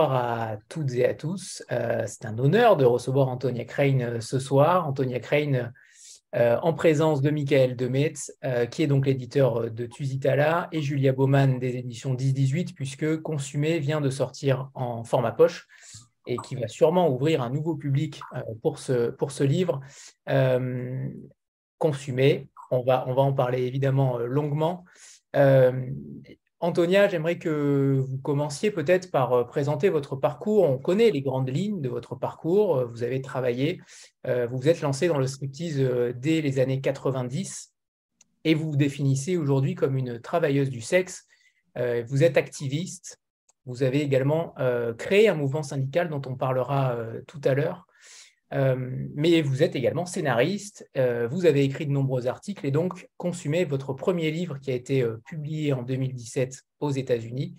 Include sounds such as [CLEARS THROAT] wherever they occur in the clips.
à toutes et à tous. Euh, c'est un honneur de recevoir Antonia Crane euh, ce soir. Antonia Crane, euh, en présence de Michael Demetz, qui est donc l'éditeur de Tusitala, et Julia Baumann des éditions 10-18, puisque Consumé vient de sortir en format poche et qui va sûrement ouvrir un nouveau public pour, ce, pour ce livre. Consumé, on va, on va en parler évidemment longuement. Antonia, j'aimerais que vous commenciez peut-être par euh, présenter votre parcours. On connaît les grandes lignes de votre parcours. Euh, vous avez travaillé, euh, vous vous êtes lancé dans le striptease dès les années 90 et vous vous définissez aujourd'hui comme une travailleuse du sexe. Vous êtes activiste. Vous avez également créé un mouvement syndical dont on parlera tout à l'heure. Euh, mais vous êtes également scénariste, euh, vous avez écrit de nombreux articles et donc consumé votre premier livre qui a été euh, publié en 2017 aux États-Unis.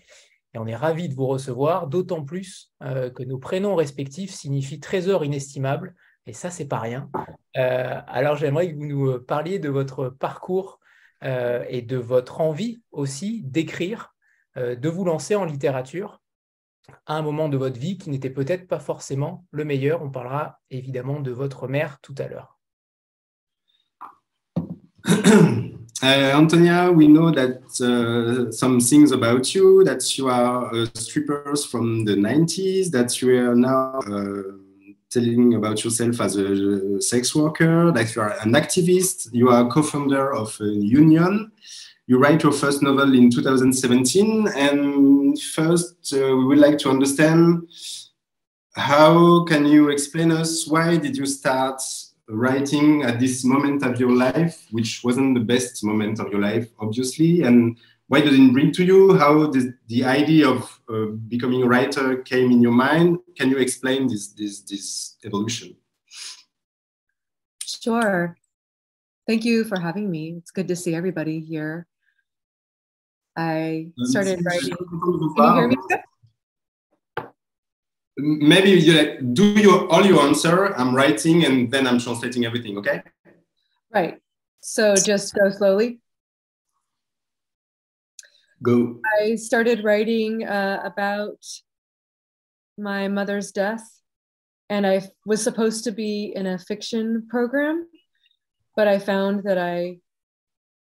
Et on est ravi de vous recevoir, d'autant plus que nos prénoms respectifs signifient trésor inestimable, et ça, c'est pas rien. alors j'aimerais que vous nous parliez de votre parcours et de votre envie aussi d'écrire, de vous lancer en littérature à un moment de votre vie qui n'était peut-être pas forcément le meilleur. On parlera évidemment de votre mère tout à l'heure. [CLEARS THROAT] Uh, Antonia, we know that uh, some things about you, that you are a stripper from the 90s, that you are now uh, telling about yourself as a sex worker, that you are an activist, you are a co-founder of a union. You write your first novel in 2017 and first uh, we would like to understand how can you explain us why did you start writing at this moment of your life which wasn't the best moment of your life obviously and why did it bring to you? How the, the idea of uh, becoming a writer came in your mind? Can you explain this this this evolution? Sure. Thank you for having me. It's good to see everybody here I started writing. Can you hear me? Maybe you like, do your all your answer. I'm writing and then I'm translating everything. Okay. Right. So just go slowly. Go. I started writing uh, about my mother's death, and I was supposed to be in a fiction program, but I found that I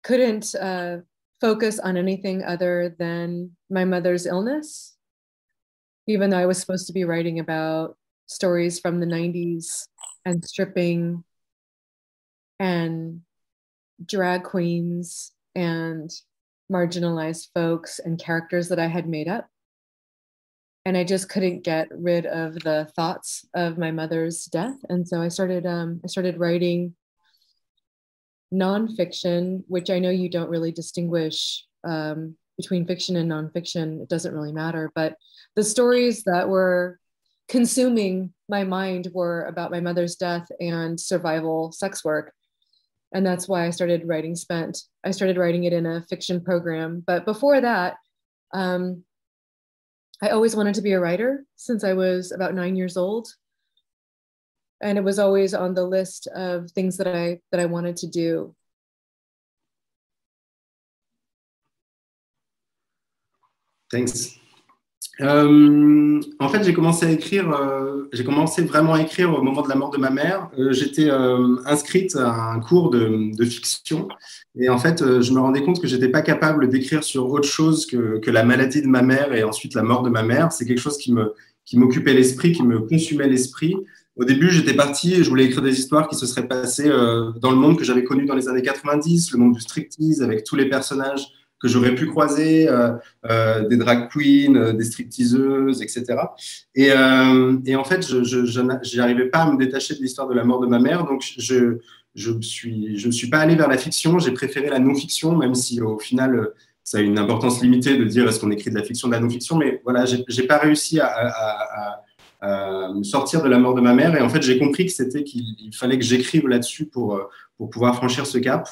couldn't uh, focus on anything other than my mother's illness, even though I was supposed to be writing about stories from the 90s and stripping and drag queens and marginalized folks and characters that I had made up. And I just couldn't get rid of the thoughts of my mother's death. And so I started um, I started writing nonfiction, which I know you don't really distinguish um, between fiction and nonfiction, it doesn't really matter. But the stories that were consuming my mind were about my mother's death and survival sex work. And that's why I started writing Spent. I started writing it in a fiction program. But before that, um, I always wanted to be a writer since I was about nine years old and it was always on the list of things that I that I wanted to do. Thanks. Euh, en fait, j'ai commencé à écrire, euh, j'ai commencé vraiment à écrire au moment de la mort de ma mère. Euh, J'étais inscrite à un cours de, de, fiction et en fait, je me rendais compte que j'étais pas capable d'écrire sur autre chose que, que, la maladie de ma mère et ensuite la mort de ma mère. C'est quelque chose qui me qui m'occupait l'esprit, qui me consumait l'esprit au début, j'étais parti et je voulais écrire des histoires qui se seraient passées euh, dans le monde que j'avais connu dans les années 90, le monde du striptease, avec tous les personnages que j'aurais pu croiser, euh, euh, des drag queens, des stripteaseuses, etc. Et, en fait, je n'arrivais pas à me détacher de l'histoire de la mort de ma mère, donc je ne suis, pas allé vers la fiction, j'ai préféré la non-fiction, même si au final, ça a une importance limitée de dire est-ce qu'on écrit de la fiction, de la non-fiction, mais voilà, j'ai pas réussi à, me sortir de la mort de ma mère. Et en fait, j'ai compris que c'était qu'il fallait que j'écrive là-dessus pour, euh, pour pouvoir franchir ce cap.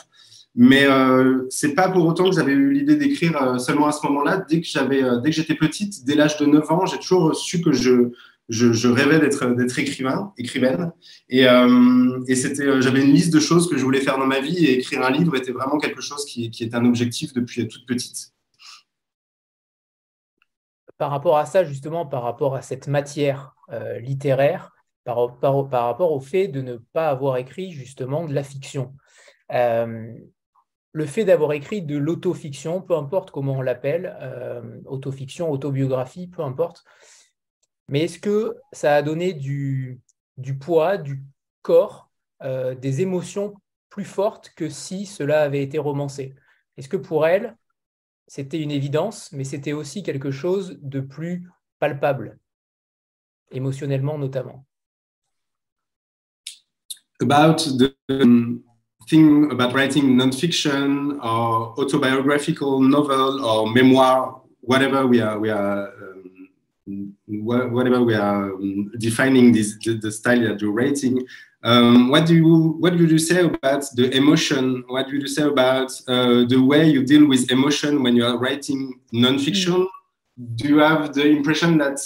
Mais euh, c'est pas pour autant que j'avais eu l'idée d'écrire euh, seulement à ce moment-là. Dès que j'étais petite, dès l'âge de 9 ans, j'ai toujours su que je, je, rêvais d'être, écrivain, écrivaine. Et, euh, et j'avais une liste de choses que je voulais faire dans ma vie et écrire un livre était vraiment quelque chose qui, qui est un objectif depuis toute petite. par rapport à ça, justement, par rapport à cette matière euh, littéraire, par, rapport au fait de ne pas avoir écrit justement de la fiction. Euh, le fait d'avoir écrit de l'autofiction, peu importe comment on l'appelle, euh, autofiction, autobiographie, peu importe, mais est-ce que ça a donné du, du poids, du corps, des émotions plus fortes que si cela avait été romancé? Est-ce que pour elle, c'était une évidence, mais c'était aussi quelque chose de plus palpable, émotionnellement notamment. About the um, thing about writing non-fiction or autobiographical novel or memoir, whatever we are, we are, um, whatever we are um, defining this, the, the style that you're writing. Um, what do you what would you say about the emotion? What would you say about uh, the way you deal with emotion when you are writing nonfiction? Mm. Do you have the impression that,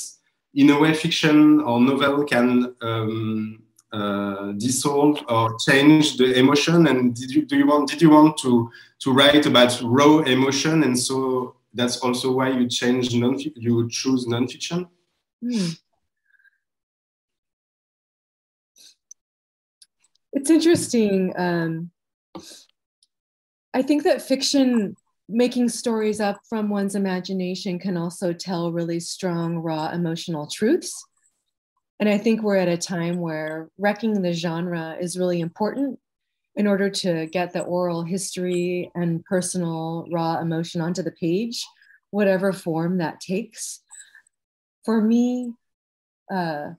in a way, fiction or novel can um, uh, dissolve or change the emotion? And did you do you want did you want to to write about raw emotion? And so that's also why you change non you choose nonfiction. Mm. It's interesting. Um, I think that fiction, making stories up from one's imagination, can also tell really strong, raw emotional truths. And I think we're at a time where wrecking the genre is really important in order to get the oral history and personal, raw emotion onto the page, whatever form that takes. For me, uh,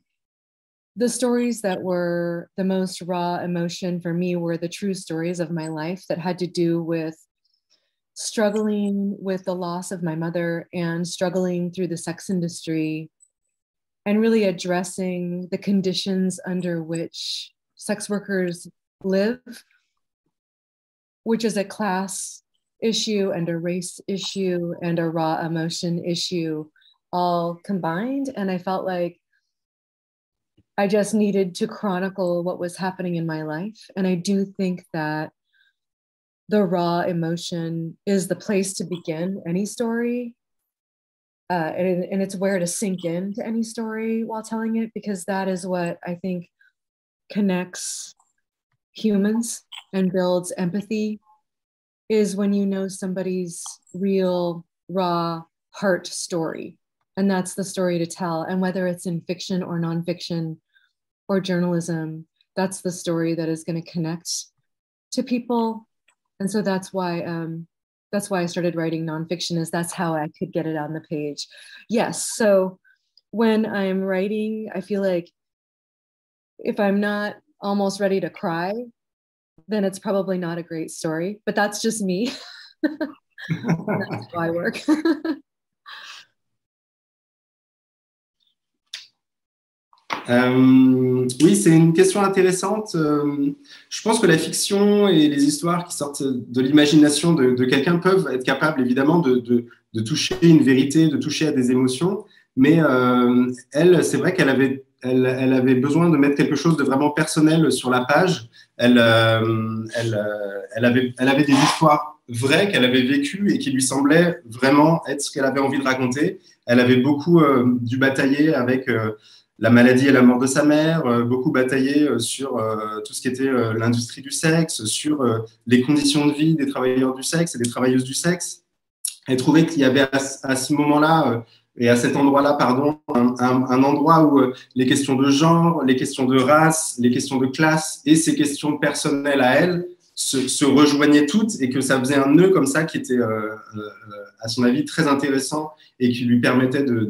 the stories that were the most raw emotion for me were the true stories of my life that had to do with struggling with the loss of my mother and struggling through the sex industry and really addressing the conditions under which sex workers live, which is a class issue and a race issue and a raw emotion issue all combined. And I felt like I just needed to chronicle what was happening in my life. And I do think that the raw emotion is the place to begin any story. Uh, and, and it's where to sink into any story while telling it, because that is what I think connects humans and builds empathy is when you know somebody's real, raw heart story. And that's the story to tell. And whether it's in fiction or nonfiction, or journalism, that's the story that is going to connect to people. And so that's why um, that's why I started writing nonfiction. Is that's how I could get it on the page. Yes. So when I'm writing, I feel like if I'm not almost ready to cry, then it's probably not a great story. But that's just me. [LAUGHS] that's how I work. [LAUGHS] Euh, oui, c'est une question intéressante. Euh, je pense que la fiction et les histoires qui sortent de l'imagination de, quelqu'un peuvent être capables, évidemment, de, toucher une vérité, de toucher à des émotions. Mais euh, elle, c'est vrai qu'elle avait, besoin de mettre quelque chose de vraiment personnel sur la page. Elle, avait, elle avait des histoires vraies qu'elle avait vécues et qui lui semblaient vraiment être ce qu'elle avait envie de raconter. Elle avait beaucoup dû batailler avec la maladie et la mort de sa mère, euh, beaucoup bataillé euh, sur euh, tout ce qui était l'industrie du sexe, sur les conditions de vie des travailleurs du sexe et des travailleuses du sexe. Elle trouvait qu'il y avait à, ce moment-là et à cet endroit-là, pardon, un, endroit où les questions de genre, les questions de race, les questions de classe et ces questions personnelles à elle se, rejoignaient toutes et que ça faisait un nœud comme ça qui était, à son avis, très intéressant et qui lui permettait de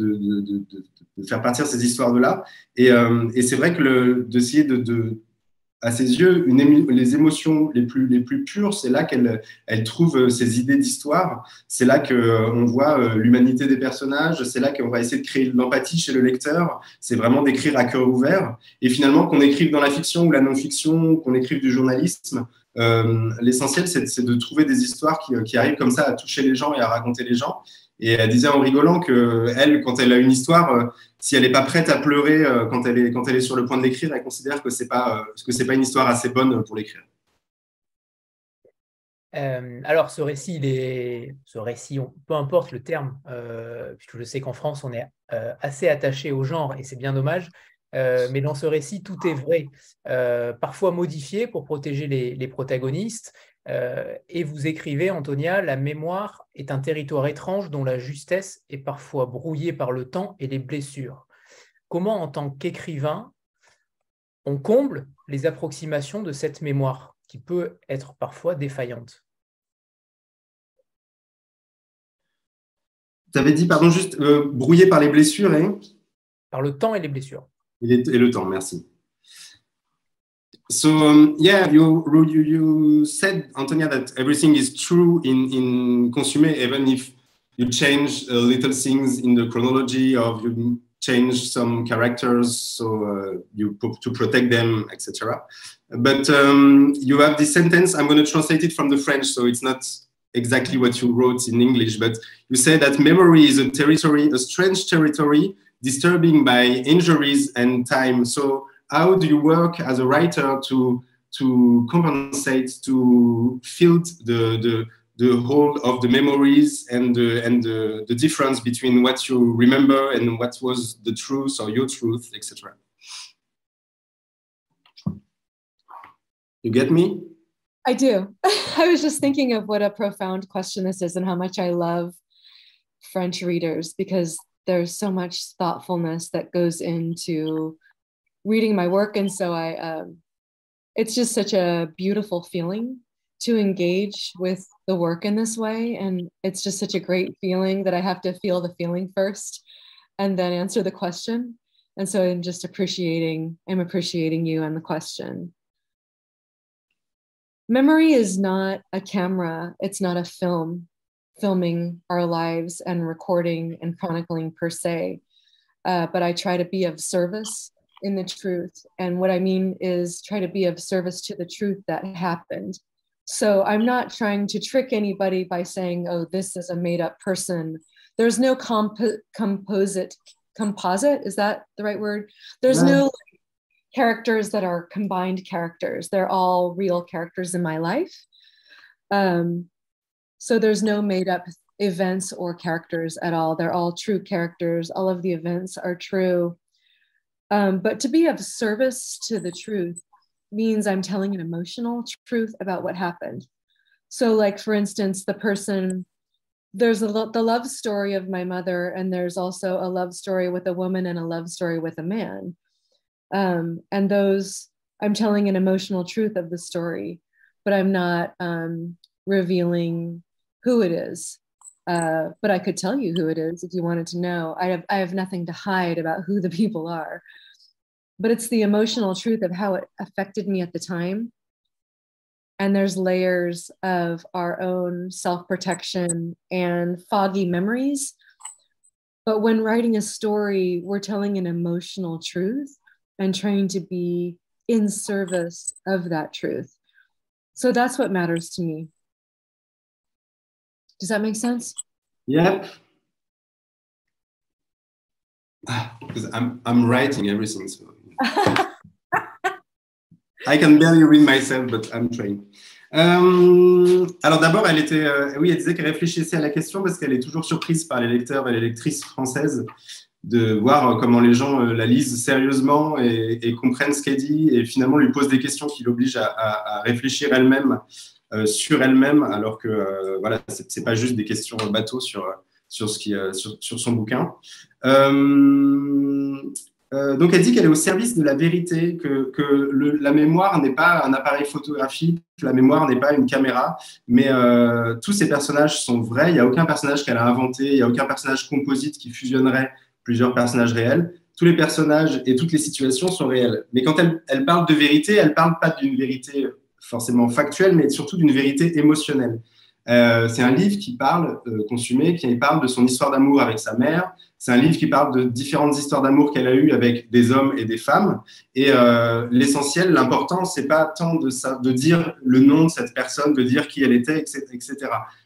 faire partir ces histoires-là. Et, euh, et c'est vrai que d'essayer de, de, à ses yeux, les émotions les plus, les plus pures, c'est là qu'elle elle trouve euh, ses idées d'histoire. C'est là qu'on euh, voit l'humanité des personnages. C'est là qu'on va essayer de créer de l'empathie chez le lecteur. C'est vraiment d'écrire à cœur ouvert. Et finalement, qu'on écrive dans la fiction ou la non-fiction, qu'on écrive du journalisme, l'essentiel, c'est de trouver des histoires qui, qui, arrivent comme ça à toucher les gens et à raconter les gens. Et elle disait en rigolant que elle, quand elle a une histoire, euh, si elle n'est pas prête à pleurer euh, quand elle est quand elle est sur le point de l'écrire, elle considère que c'est pas euh, pas une histoire assez bonne pour l'écrire. Euh, alors, ce récit, ce récit, peu importe le terme, puisque je sais qu'en France, on est assez attaché au genre et c'est bien dommage. mais dans ce récit, tout est vrai, parfois modifié pour protéger les, protagonistes. Et vous écrivez, Antonia, la mémoire est un territoire étrange dont la justesse est parfois brouillée par le temps et les blessures. Comment, en tant qu'écrivain, on comble les approximations de cette mémoire qui peut être parfois défaillante? Tu avais dit, pardon, juste euh, brouillé par les blessures et Par le temps et les blessures. Et, et le temps, merci. So um, yeah, you, you you said Antonia that everything is true in in Consume, even if you change uh, little things in the chronology of you change some characters so uh, you to protect them, etc. But um, you have this sentence. I'm going to translate it from the French, so it's not exactly what you wrote in English. But you say that memory is a territory, a strange territory, disturbing by injuries and time. So how do you work as a writer to to compensate to fill the the the whole of the memories and the, and the, the difference between what you remember and what was the truth or your truth, etc. You get me? I do. [LAUGHS] I was just thinking of what a profound question this is and how much I love French readers because there's so much thoughtfulness that goes into reading my work. And so I, um, it's just such a beautiful feeling to engage with the work in this way. And it's just such a great feeling that I have to feel the feeling first and then answer the question. And so I'm just appreciating, I'm appreciating you and the question. Memory is not a camera, it's not a film filming our lives and recording and chronicling per se. Uh, but I try to be of service in the truth. And what I mean is try to be of service to the truth that happened so I'm not trying to trick anybody by saying, oh, this is a made up person. There's no comp- composite, composite, is that the right word? There's no, no characters that are combined characters. They're all real characters in my life. Um, so there's no made up events or characters at all. They're all true characters. All of the events are true. Um, but to be of service to the truth means I'm telling an emotional truth about what happened. So, like for instance, the person there's a lo- the love story of my mother, and there's also a love story with a woman and a love story with a man. Um, and those I'm telling an emotional truth of the story, but I'm not um, revealing who it is. Uh, but I could tell you who it is if you wanted to know. I have I have nothing to hide about who the [LAUGHS] people are but it's the emotional truth of how it affected me at the time. And there's layers of our own self protection and foggy memories. But when writing a story, we're telling an emotional truth and trying to be in service of that truth. So that's what matters to me. Does that make sense? Yep. Because I'm I'm writing everything, so [LAUGHS] I can barely read myself, but I'm trying. Euh, alors d'abord, elle était, euh, oui, elle disait qu'elle réfléchissait à la question parce qu'elle est toujours surprise par les lecteurs et les lectrices françaises de voir euh, comment les gens la lisent sérieusement et, comprennent ce qu'elle dit et finalement lui posent des questions qui l'obligent à, réfléchir elle-même sur elle-même, alors que voilà, c'est pas juste des questions bateau sur sur ce qui sur, sur son bouquin. Euh, donc elle dit qu'elle est au service de la vérité, que, la mémoire n'est pas un appareil photographique, la mémoire n'est pas une caméra, mais euh, tous ces personnages sont vrais. Il n'y a aucun personnage qu'elle a inventé, il n'y a aucun personnage composite qui fusionnerait plusieurs personnages réels. Tous les personnages et toutes les situations sont réelles. Mais quand elle, parle de vérité, elle ne parle pas d'une vérité forcément factuelle, mais surtout d'une vérité émotionnelle. Euh, c'est un livre qui parle, consumé, qui parle de son histoire d'amour avec sa mère, c'est un livre qui parle de différentes histoires d'amour qu'elle a eues avec des hommes et des femmes. Et euh, l'essentiel, l'important, c'est pas tant de, ça, de dire le nom de cette personne, de dire qui elle était, etc.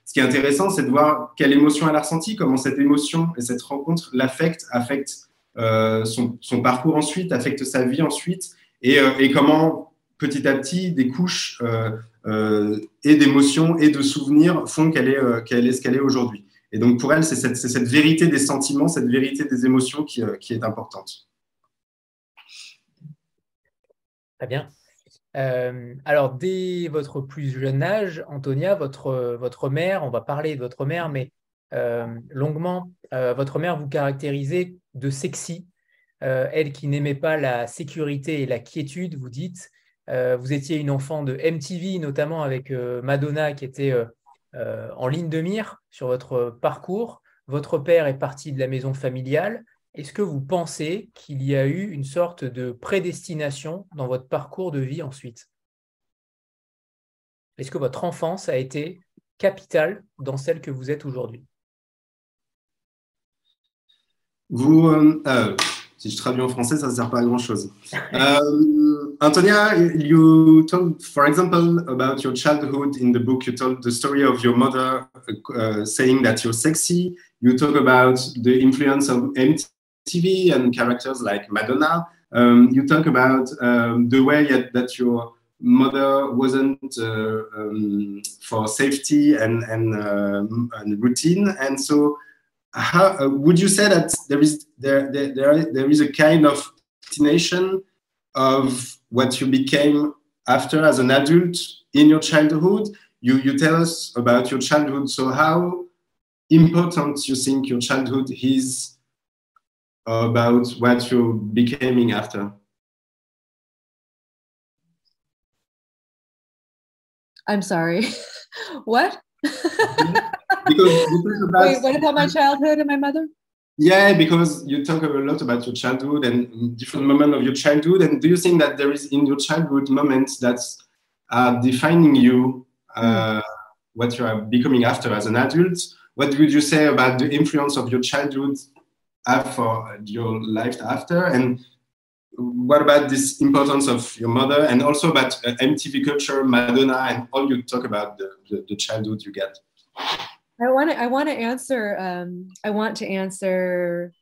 Ce qui est intéressant, c'est de voir quelle émotion elle a ressentie, comment cette émotion et cette rencontre l'affecte, affecte, euh, son, parcours ensuite, affecte sa vie ensuite, euh, et, comment petit à petit, des couches et d'émotions et de souvenirs font qu'elle est, qu'elle est ce qu'elle est aujourd'hui. Et donc pour elle, c'est cette, cette, vérité des sentiments, cette vérité des émotions qui, qui est importante. Très bien. Euh, alors, dès votre plus jeune âge, Antonia, votre, votre mère, on va parler de votre mère, mais euh, longuement, euh, votre mère vous caractérisait de sexy. elle qui n'aimait pas la sécurité et la quiétude, vous dites. Vous étiez une enfant de MTV, notamment avec Madonna qui était en ligne de mire sur votre parcours. Votre père est parti de la maison familiale. Est-ce que vous pensez qu'il y a eu une sorte de prédestination dans votre parcours de vie ensuite? Est-ce que votre enfance a été capitale dans celle que vous êtes aujourd'hui? Vous, euh, euh, si je traduis en français, ça ne sert pas à grand-chose. [LAUGHS] Euh, Antonia, you told, for example, about your childhood in the book. You told the story of your mother uh, saying that you're sexy. You talk about the influence of MTV and characters like Madonna. Um, you talk about um, the way that your mother wasn't uh, um, for safety and and, uh, and, routine, and so how uh, would you say that there is there there there, there is a kind of destination of what you became after as an adult in your childhood? You you tell us about your childhood. So how important you think your childhood is about what you're becoming after? I'm sorry. [LAUGHS] what? Because Wait, what about my childhood and my mother? Yeah, because you talk a lot about your childhood and different moments of your childhood. And do you think that there is in your childhood moments that are defining you, uh, what you are becoming after as an adult? What would you say about the influence of your childhood have for your life after? And what about this importance of your mother and also about uh, MTV culture, Madonna, and all you talk about the, the, the childhood you get? I want to I want to answer um, I want to answer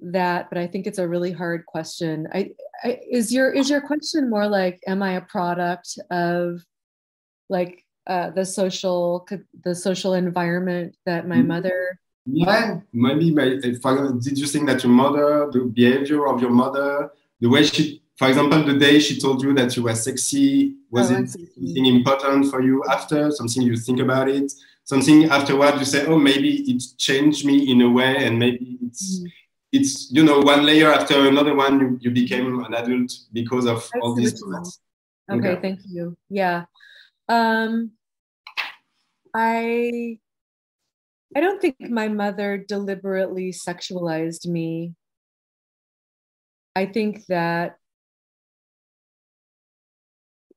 that, but I think it's a really hard question. I, I is your is your question more like am I a product of like uh, the social the social environment that my mm-hmm. mother yeah, maybe. Did you think that your mother, the behavior of your mother, the way she, for example, the day she told you that you were sexy, was oh, it something important for you after? Something you think about it? Something afterward you say, oh, maybe it changed me in a way, and maybe it's. Mm. It's you know one layer after another one you, you became an adult because of all these moments. Okay, okay, thank you. Yeah. Um I I don't think my mother deliberately sexualized me. I think that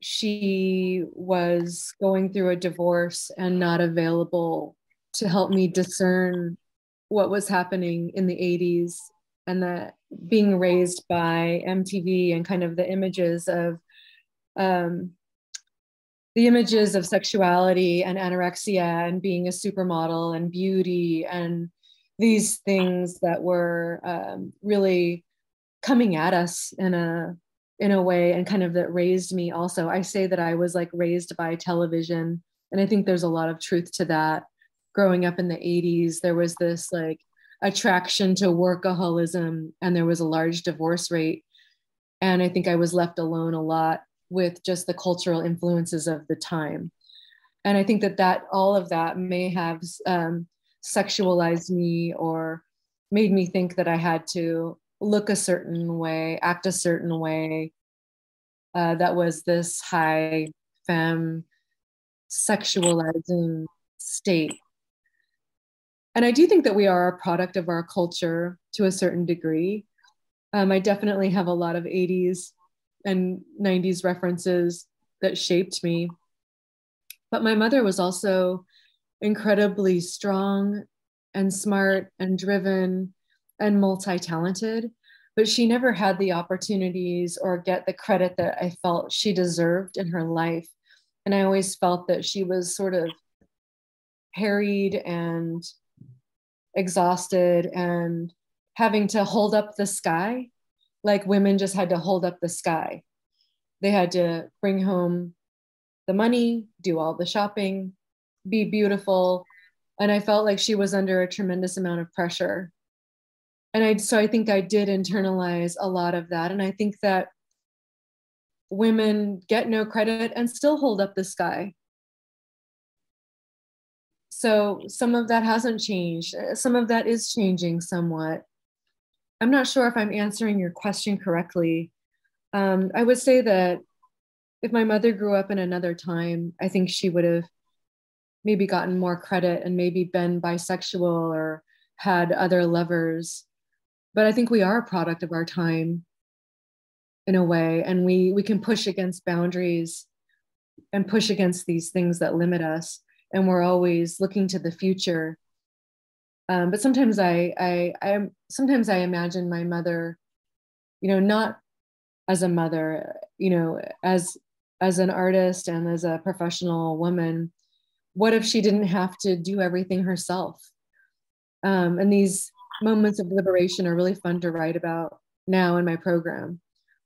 she was going through a divorce and not available to help me discern what was happening in the 80s and that being raised by MTV and kind of the images of um, the images of sexuality and anorexia and being a supermodel and beauty and these things that were um, really coming at us in a in a way and kind of that raised me also. I say that i was like raised by television and i think there's a lot of truth to that. Growing up in the 80s there was this like attraction to workaholism and there was a large divorce rate and i think i was left alone a lot with just the cultural influences of the time. And i think that that all of that may have um, sexualized me or made me think that i had to look a certain way act a certain way. Uh, that was this high femme sexualizing state. And i do think that we are a product of our culture to a certain degree. Um, i definitely have a lot of 80s and 90s references that shaped me. But my mother was also incredibly strong and smart and driven and multi talented, but she never had the opportunities or get the credit that I felt she deserved in her life. And I always felt that she was sort of harried and exhausted and having to hold up the sky like women just had to hold up the sky they had to bring home the money, do all the shopping, be beautiful. And I felt like she was under a tremendous amount of pressure. And I, so I think I did internalize a lot of that. And I think that women get no credit and still hold up the sky. So some of that hasn't changed. Some of that is changing somewhat. I'm not sure if I'm answering your question correctly. Um, I would say that if my mother grew up in another time, I think she would have maybe gotten more credit and maybe been bisexual or had other lovers. But I think we are a product of our time in a way, and we we can push against boundaries and push against these things that limit us. And we're always looking to the future. Um, but sometimes I, I, I, sometimes I imagine my mother, you know, not as a mother, you know, as as an artist and as a professional woman, what if she didn't have to do everything herself? Um, and these moments of liberation are really fun to write about now in my program,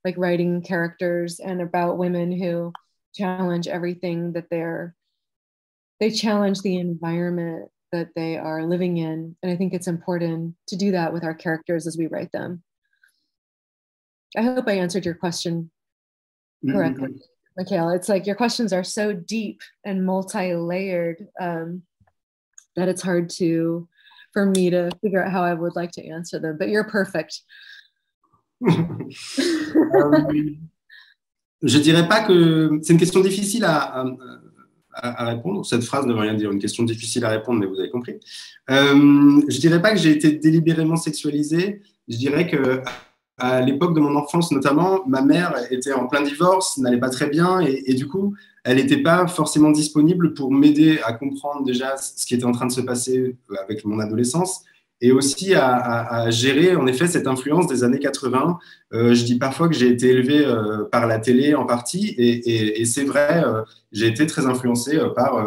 like writing characters and about women who challenge everything that they're, they challenge the environment that they are living in. And I think it's important to do that with our characters as we write them. I hope I answered your question mm-hmm. correctly. Mm-hmm. Mikhail. It's like your questions are so deep and multi-layered um, that it's hard to for me to figure out how I would like to answer them. But you're perfect. um, [LAUGHS] je dirais pas que c'est une question difficile à, à, à, répondre. Cette phrase ne veut rien dire. Une question difficile à répondre, mais vous avez compris. Euh, je dirais pas que j'ai été délibérément sexualisé. Je dirais que à l'époque de mon enfance notamment, ma mère était en plein divorce, n'allait pas très bien et, du coup, elle n'était pas forcément disponible pour m'aider à comprendre déjà ce qui était en train de se passer avec mon adolescence et aussi à, gérer en effet cette influence des années 80. Euh, je dis parfois que j'ai été élevé euh, par la télé en partie et, c'est vrai, euh, j'ai été très influencé par,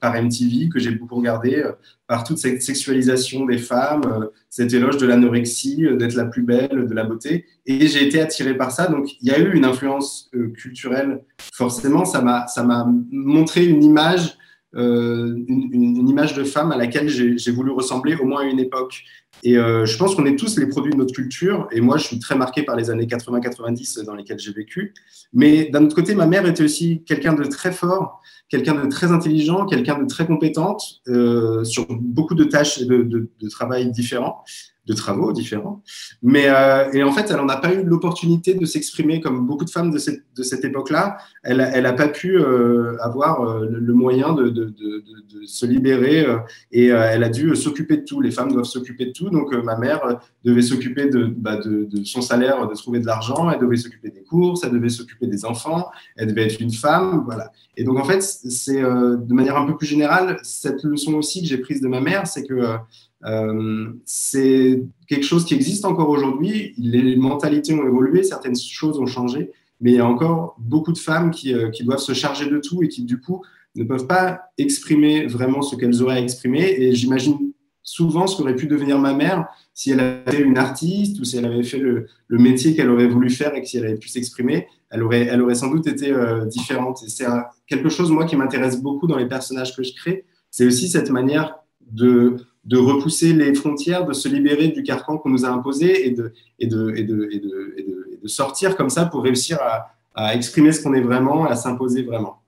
par MTV que j'ai beaucoup regardé, par toute cette sexualisation des femmes, cet éloge de l'anorexie, d'être la plus belle, de la beauté. Et j'ai été attiré par ça. Donc il y a eu une influence culturelle. Forcément, ça m'a montré une image euh, une, image de femme à laquelle j'ai voulu ressembler au moins à une époque. Et euh, je pense qu'on est tous les produits de notre culture. Et moi, je suis très marqué par les années 80-90 dans lesquelles j'ai vécu. Mais d'un autre côté, ma mère était aussi quelqu'un de très fort, quelqu'un de très intelligent, quelqu'un de très compétente euh, sur beaucoup de tâches et de, de travail différents de travaux différents. Mais euh, et en fait, elle n'en a pas eu l'opportunité de s'exprimer comme beaucoup de femmes de cette, de cette époque-là. Elle n'a pas pu euh, avoir euh, le moyen de, de, de, se libérer et elle a dû s'occuper de tout. Les femmes doivent s'occuper de tout. Donc ma mère devait s'occuper bah, de, de, son salaire, de trouver de l'argent. Elle devait s'occuper des courses. Elle devait s'occuper des enfants. Elle devait être une femme. Voilà. Et donc en fait, c'est de manière un peu plus générale cette leçon aussi que j'ai prise de ma mère, c'est que euh, c'est quelque chose qui existe encore aujourd'hui. Les mentalités ont évolué, certaines choses ont changé, mais il y a encore beaucoup de femmes qui, euh, qui, doivent se charger de tout et qui, du coup, ne peuvent pas exprimer vraiment ce qu'elles auraient à exprimer. Et j'imagine souvent ce qu'aurait pu devenir ma mère si elle avait été une artiste ou si elle avait fait le, le métier qu'elle aurait voulu faire et que si elle avait pu s'exprimer, elle aurait, elle aurait sans doute été euh, différente. Et c'est quelque chose, moi, qui m'intéresse beaucoup dans les personnages que je crée. C'est aussi cette manière de de repousser les frontières, de se libérer du carcan qu'on nous a imposé et de, sortir comme ça pour réussir à, exprimer ce qu'on est vraiment, à s'imposer vraiment.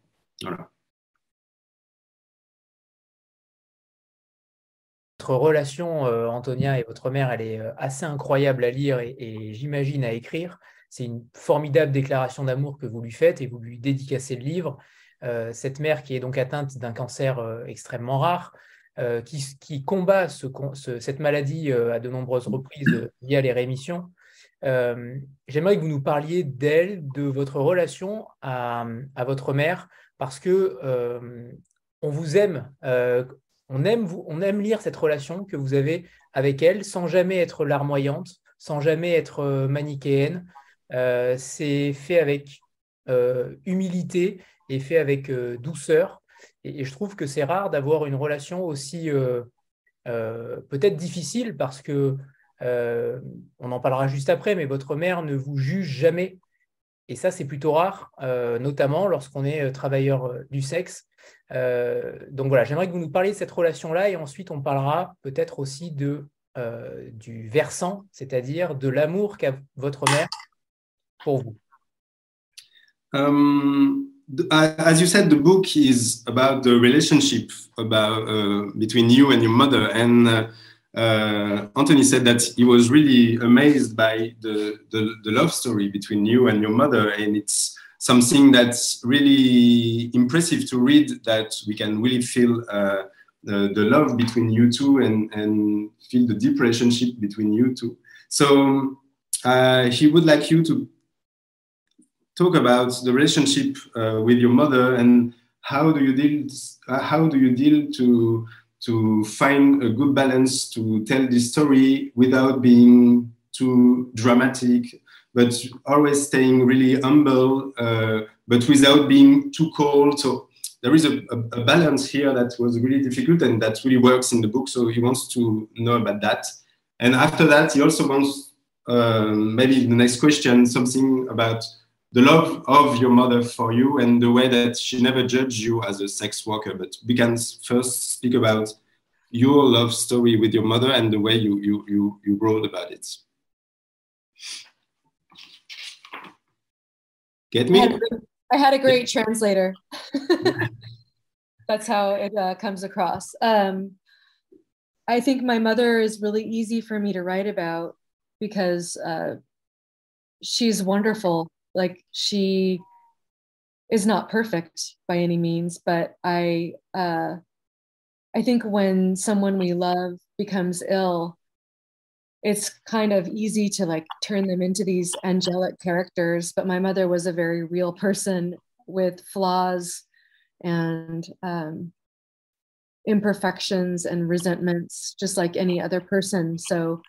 Votre relation, euh, Antonia, et votre mère, elle est euh, assez incroyable à lire et, j'imagine à écrire. C'est une formidable déclaration d'amour que vous lui faites et vous lui dédicacez le livre. Euh, cette mère qui est donc atteinte d'un cancer extrêmement rare, euh, qui, combat cette maladie euh, à de nombreuses reprises via les rémissions. Euh, j'aimerais que vous nous parliez d'elle, de votre relation à, votre mère, parce que on vous aime, on aime lire cette relation que vous avez avec elle, sans jamais être larmoyante, sans jamais être manichéenne. C'est fait avec humilité et fait avec douceur. Et, je trouve que c'est rare d'avoir une relation aussi euh, euh, peut-être difficile parce que, euh, on en parlera juste après, mais votre mère ne vous juge jamais. Et ça, c'est plutôt rare, notamment lorsqu'on est travailleur du sexe. donc voilà, j'aimerais que vous nous parliez de cette relation-là et ensuite on parlera peut-être aussi de, du versant, c'est-à-dire de l'amour qu'a votre mère pour vous. As you said, the book is about the relationship about uh, between you and your mother. And uh, uh, Anthony said that he was really amazed by the, the, the love story between you and your mother, and it's something that's really impressive to read. That we can really feel uh, the, the love between you two and and feel the deep relationship between you two. So uh, he would like you to talk about the relationship uh, with your mother and how do you deal uh, how do you deal to to find a good balance to tell this story without being too dramatic but always staying really humble uh, but without being too cold. So there is a, a, balance here that was really difficult and that really works in the book. So he wants to know about that. And after that he also wants um, maybe the next question something about the love of your mother for you and the way that she never judged you as a sex worker. But we can first speak about your love story with your mother and the way you you you, you wrote about it. Get me? I had a, I had a great translator. [LAUGHS] That's how it uh, comes across. Um, I think my mother is really easy for me to write about because uh, she's wonderful like she is not perfect by any means but i uh i think when someone we love becomes ill it's kind of easy to like turn them into these angelic characters but my mother was a very real person with flaws and um, imperfections and resentments just like any other person. So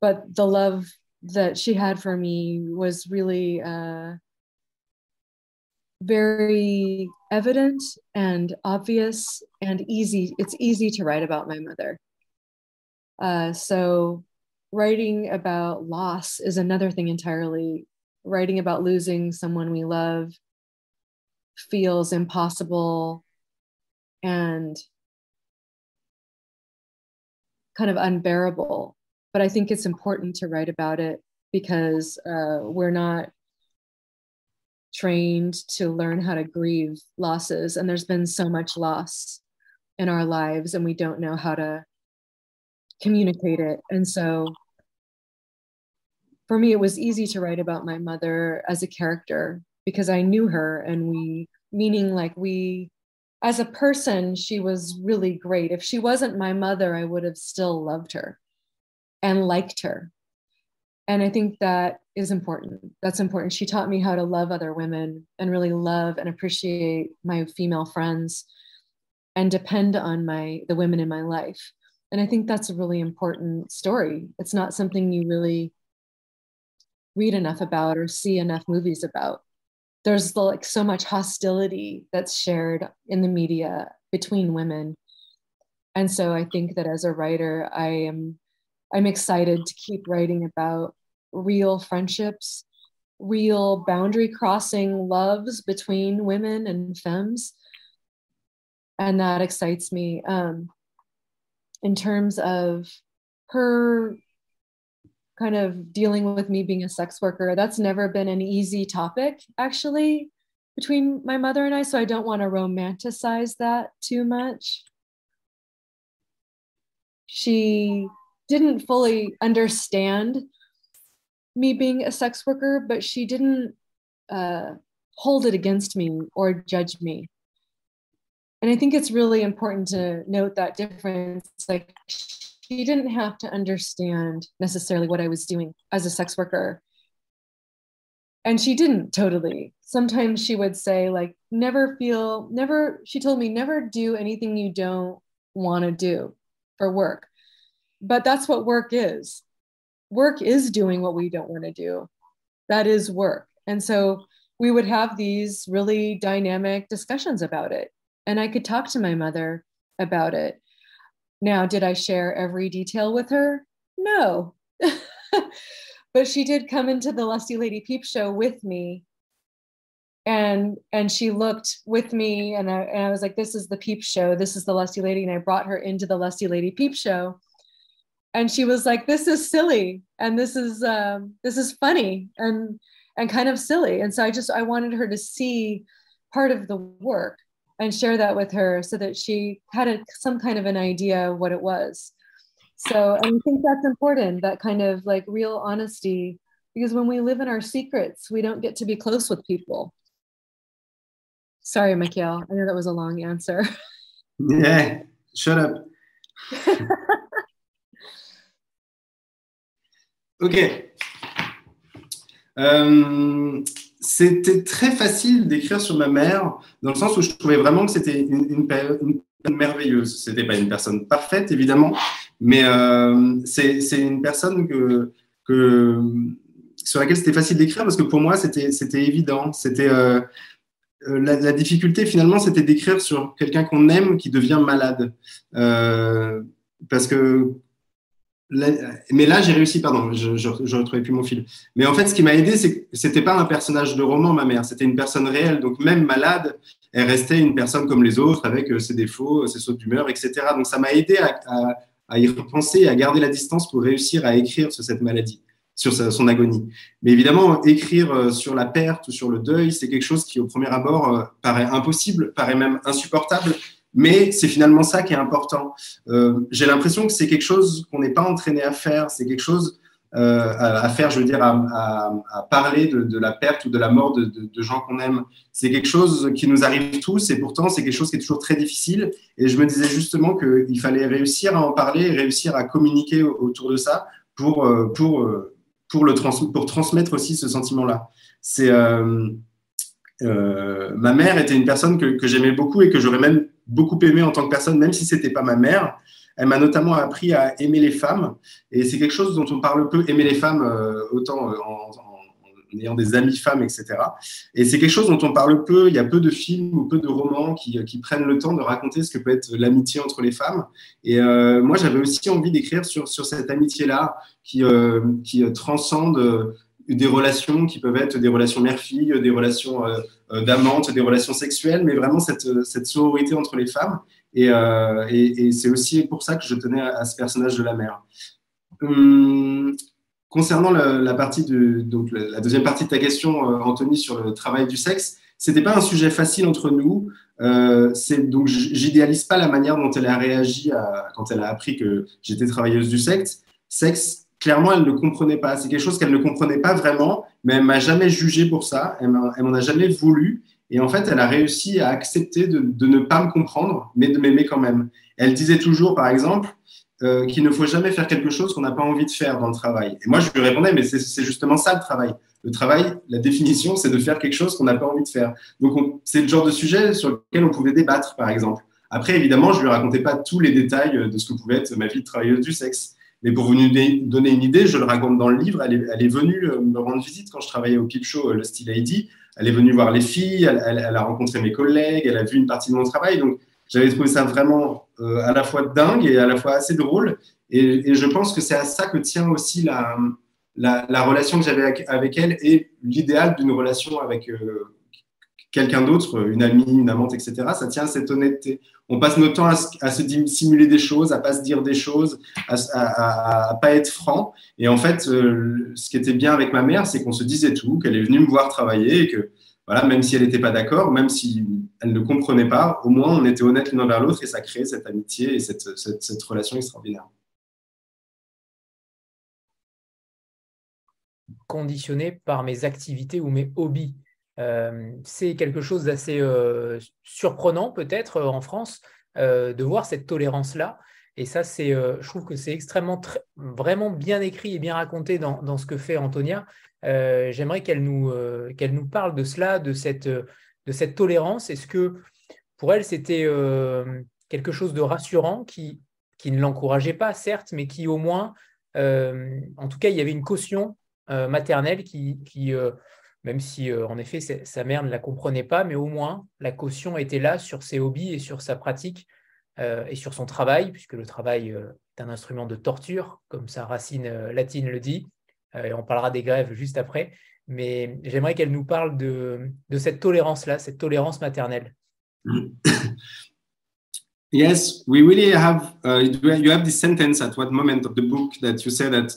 but the love that she had for me was really uh, very evident and obvious and easy. It's easy to write about my mother. Uh, so, writing about loss is another thing entirely. Writing about losing someone we love feels impossible and kind of unbearable but I think it's important to write about it because uh, we're not trained to learn how to grieve losses. And there's been so much loss in our lives, and we don't know how to communicate it. And so for me, it was easy to write about my mother as a character because I knew her, and we, meaning like we, as a person, she was really great. If she wasn't my mother, I would have still loved her and liked her. And I think that is important. That's important. She taught me how to love other women and really love and appreciate my female friends and depend on my the women in my life. And I think that's a really important story. It's not something you really read enough about or see enough movies about. There's like so much hostility that's shared in the media between women. And so I think that as a writer, I am I'm excited to keep writing about real friendships, real boundary crossing loves between women and femmes. And that excites me. Um, in terms of her kind of dealing with me being a sex worker, that's never been an easy topic, actually, between my mother and I. So I don't want to romanticize that too much. She didn't fully understand me being a sex worker, but she didn't uh, hold it against me or judge me. And I think it's really important to note that difference. Like, she didn't have to understand necessarily what I was doing as a sex worker. And she didn't totally. Sometimes she would say, like, never feel, never, she told me, never do anything you don't want to do for work but that's what work is. Work is doing what we don't want to do. That is work. And so we would have these really dynamic discussions about it. And i could talk to my mother about it. Now did i share every detail with her? No. [LAUGHS] But she did come into the Lusty Lady Peep Show with me. And and she looked with me, and I, and I was like, "This is the Peep Show. This is the Lusty Lady." And I brought her into the Lusty Lady Peep Show, and she was like, "This is silly, and this is um, this is funny, and and kind of silly." And so I just I wanted her to see part of the work and share that with her, so that she had a, some kind of an idea of what it was. So and I think that's important, that kind of like real honesty, because when we live in our secrets, we don't get to be close with people. Sorry, Michael. I know that was a long answer. Yeah, shut up. [LAUGHS] ok. Euh, c'était très facile d'écrire sur ma mère, dans le sens où je trouvais vraiment que c'était une, une, une, merveilleuse. C'était pas une personne parfaite, évidemment, mais euh, c'est une personne que, sur laquelle c'était facile d'écrire parce que pour moi, c'était évident. Euh, la, la, difficulté, finalement, c'était d'écrire sur quelqu'un qu'on aime qui devient malade. Parce que mais là, j'ai réussi, pardon, je ne retrouvais plus mon fil. Mais en fait, ce qui m'a aidé, c'est que c'était pas un personnage de roman, ma mère, c'était une personne réelle. Donc, même malade, elle restait une personne comme les autres, avec euh, ses défauts, ses sautes d'humeur, etc. Donc, ça m'a aidé à, y repenser, à garder la distance pour réussir à écrire sur cette maladie, sur son agonie. Mais évidemment, écrire euh, sur la perte ou sur le deuil, c'est quelque chose qui, au premier abord, euh, paraît impossible, paraît même insupportable. Mais c'est finalement ça qui est important. Euh, J'ai l'impression que c'est quelque chose qu'on n'est pas entraîné à faire. C'est quelque chose euh, à, faire, je veux dire, à, parler de, la perte ou de la mort de, gens qu'on aime. C'est quelque chose qui nous arrive tous et pourtant c'est quelque chose qui est toujours très difficile. Et je me disais justement qu'il fallait réussir à en parler réussir à communiquer autour de ça pour, euh, pour, pour, le pour transmettre aussi ce sentiment-là. C'est ma mère était une personne que j'aimais beaucoup et que j'aurais même beaucoup aimé en tant que personne, même si c'était pas ma mère. Elle m'a notamment appris à aimer les femmes, et c'est quelque chose dont on parle peu, aimer les femmes, euh, autant euh, en, ayant des amis femmes, etc. Et c'est quelque chose dont on parle peu, il y a peu de films ou peu de romans qui, qui prennent le temps de raconter ce que peut être l'amitié entre les femmes. Et euh, moi, j'avais aussi envie d'écrire sur, sur cette amitié-là qui, euh, qui transcende des relations qui peuvent être des relations mère-fille, des relations euh, euh d'amantes, des relations sexuelles, mais vraiment cette, cette sororité entre les femmes. Et, euh, c'est aussi pour ça que je tenais à, ce personnage de la mère. Hum, concernant la, partie donc la deuxième partie de ta question, euh, Anthony, sur le travail du sexe, c'était pas un sujet facile entre nous. Euh, donc, j'idéalise pas la manière dont elle a réagi quand elle a appris que j'étais travailleuse du sexe. Sexe, clairement, elle ne comprenait pas. C'est quelque chose qu'elle ne comprenait pas vraiment, mais elle m'a jamais jugé pour ça. Elle m'en a jamais voulu. Et en fait, elle a réussi à accepter de, ne pas me comprendre, mais de m'aimer quand même. Elle disait toujours, par exemple, euh, qu'il ne faut jamais faire quelque chose qu'on n'a pas envie de faire dans le travail. Et moi, je lui répondais, mais c'est justement ça le travail. Le travail, la définition, c'est de faire quelque chose qu'on n'a pas envie de faire. Donc, c'est le genre de sujet sur lequel on pouvait débattre, par exemple. Après, évidemment, je ne lui racontais pas tous les détails de ce que pouvait être ma vie de travailleuse du sexe. Mais pour vous donner une idée, je le raconte dans le livre, elle est, venue euh, me rendre visite quand je travaillais au Peep Show, le Style ID. Elle est venue voir les filles, elle, a rencontré mes collègues, elle a vu une partie de mon travail. Donc, j'avais trouvé ça vraiment euh, à la fois dingue et à la fois assez drôle. Et, je pense que c'est à ça que tient aussi la, la, la relation que j'avais avec, avec, elle et l'idéal d'une relation avec euh, quelqu'un d'autre, une amie, une amante, etc. Ça tient à cette honnêteté. On passe notre temps à, à se simuler des choses, à pas se dire des choses, à, à, à pas être franc. Et en fait, euh, ce qui était bien avec ma mère, c'est qu'on se disait tout, qu'elle est venue me voir travailler et que, voilà, même si elle n'était pas d'accord, même si elle ne comprenait pas, au moins on était honnête l'un vers l'autre et ça crée cette amitié et cette, cette relation extraordinaire. Conditionné par mes activités ou mes hobbies. Euh, c'est quelque chose d'assez euh, surprenant peut-être euh, en France de voir cette tolérance-là. Et ça, c'est, je trouve que c'est extrêmement, vraiment bien écrit et bien raconté dans, ce que fait Antonia. J'aimerais qu'elle nous, qu'elle nous parle de cela, de cette, de cette tolérance. Est-ce que pour elle, c'était quelque chose de rassurant qui, qui ne l'encourageait pas, certes, mais qui au moins, en tout cas, il y avait une caution maternelle qui même si euh, en effet sa mère ne la comprenait pas, mais au moins la caution était là sur ses hobbies et sur sa pratique euh, et sur son travail, puisque le travail euh, est un instrument de torture, comme sa racine latine le dit. et on parlera des grèves juste après. Mais j'aimerais qu'elle nous parle de, de cette tolérance-là, cette tolérance maternelle. [COUGHS] yes, we really have, uh, you have this sentence at what moment of the book that you say that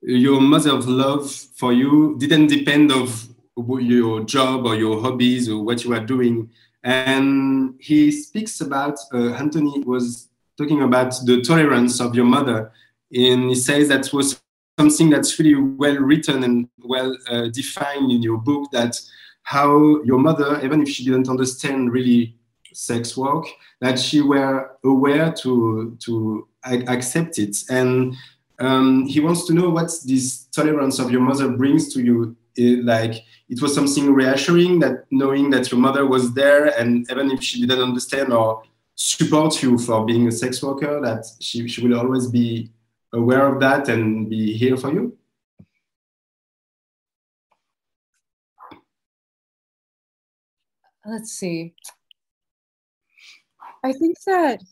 your mother's love for you didn't depend of your job or your hobbies or what you are doing. And he speaks about, uh, Anthony was talking about the tolerance of your mother. And he says that was something that's really well written and well uh, defined in your book that how your mother, even if she didn't understand really sex work, that she were aware to, to accept it. And um, he wants to know what this tolerance of your mother brings to you. It, like it was something reassuring that knowing that your mother was there, and even if she didn't understand or support you for being a sex worker, that she, she will always be aware of that and be here for you. Let's see. I think that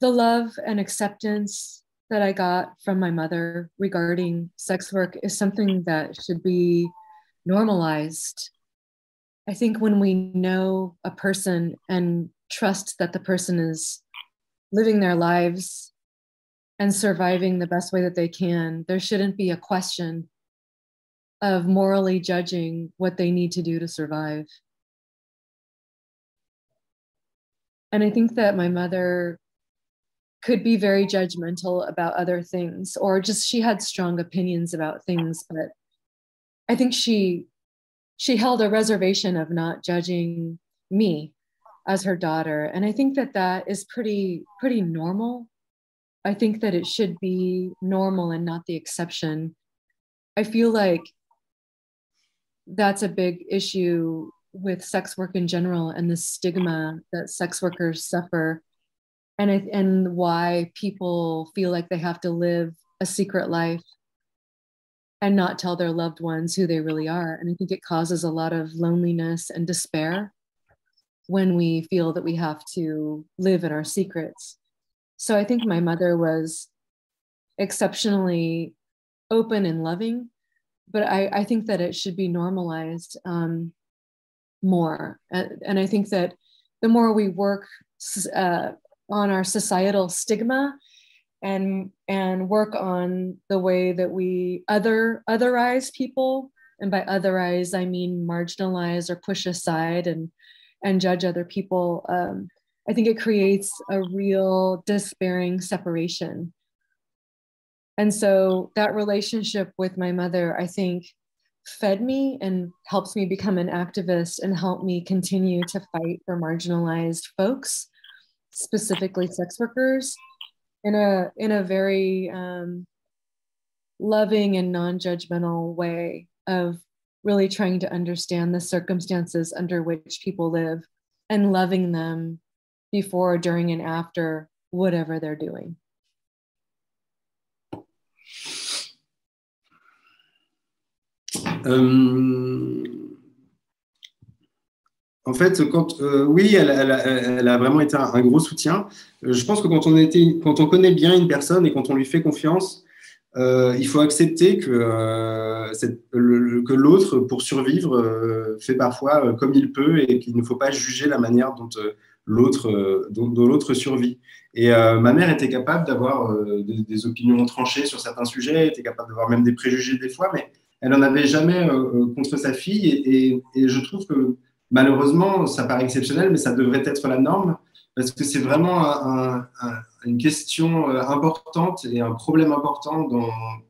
the love and acceptance that I got from my mother regarding sex work is something that should be normalized. I think when we know a person and trust that the person is living their lives and surviving the best way that they can, there shouldn't be a question of morally judging what they need to do to survive. And I think that my mother could be very judgmental about other things or just she had strong opinions about things but i think she she held a reservation of not judging me as her daughter. And i think that that is pretty pretty normal. I think that it should be normal and not the exception. I feel like that's a big issue with sex work in general and the stigma that sex workers suffer and and why people feel like they have to live a secret life and not tell their loved ones who they really are. And i think it causes a lot of loneliness and despair when we feel that we have to live in our secrets. So i think my mother was exceptionally open and loving but i, I think that it should be normalized um, more. And, and i think that the more we work uh, on our societal stigma and and work on the way that we other otherize people. And by otherize i mean marginalize or push aside and and judge other people. Um, i think it creates a real despairing separation. And so that relationship with my mother i think fed me and helps me become an activist and help me continue to fight for marginalized folks specifically sex workers in a in a very um, loving and non-judgmental way of really trying to understand the circumstances under which people live and loving them before during and after whatever they're doing. Um, En fait, quand, euh, oui, elle, a vraiment été un, gros soutien. Euh, je pense que quand on, était, quand on connaît bien une personne et quand on lui fait confiance, euh, il faut accepter que, que l'autre, pour survivre, fait parfois comme il peut et qu'il ne faut pas juger la manière dont l'autre dont, l'autre survit. Et ma mère était capable d'avoir des, opinions tranchées sur certains sujets, était capable d'avoir même des préjugés des fois, mais elle n'en avait jamais contre sa fille. et, et je trouve que Malheureusement, ça paraît exceptionnel, mais ça devrait être la norme parce que c'est vraiment une question euh, importante et un problème important,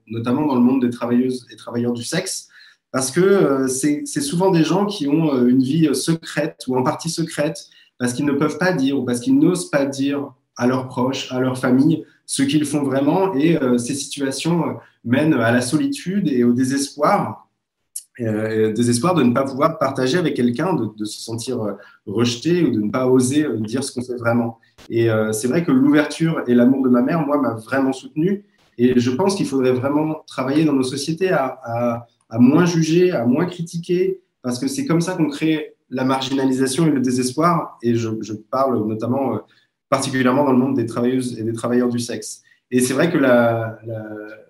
notamment dans le monde des travailleuses et travailleurs du sexe, parce que euh, c'est souvent des gens qui ont euh, une vie secrète ou en partie secrète, parce qu'ils ne peuvent pas dire ou parce qu'ils n'osent pas dire à leurs proches, à leur famille, ce qu'ils font vraiment. Et ces situations mènent à la solitude et au désespoir euh, désespoir de ne pas pouvoir partager avec quelqu'un, de, se sentir euh, rejeté ou de ne pas oser euh, dire ce qu'on fait vraiment. Et c'est vrai que l'ouverture et l'amour de ma mère, moi, m'a vraiment soutenu. Et je pense qu'il faudrait vraiment travailler dans nos sociétés à, moins juger, à moins critiquer, parce que c'est comme ça qu'on crée la marginalisation et le désespoir. Et je, je parle notamment particulièrement dans le monde des travailleuses et des travailleurs du sexe. Et c'est vrai que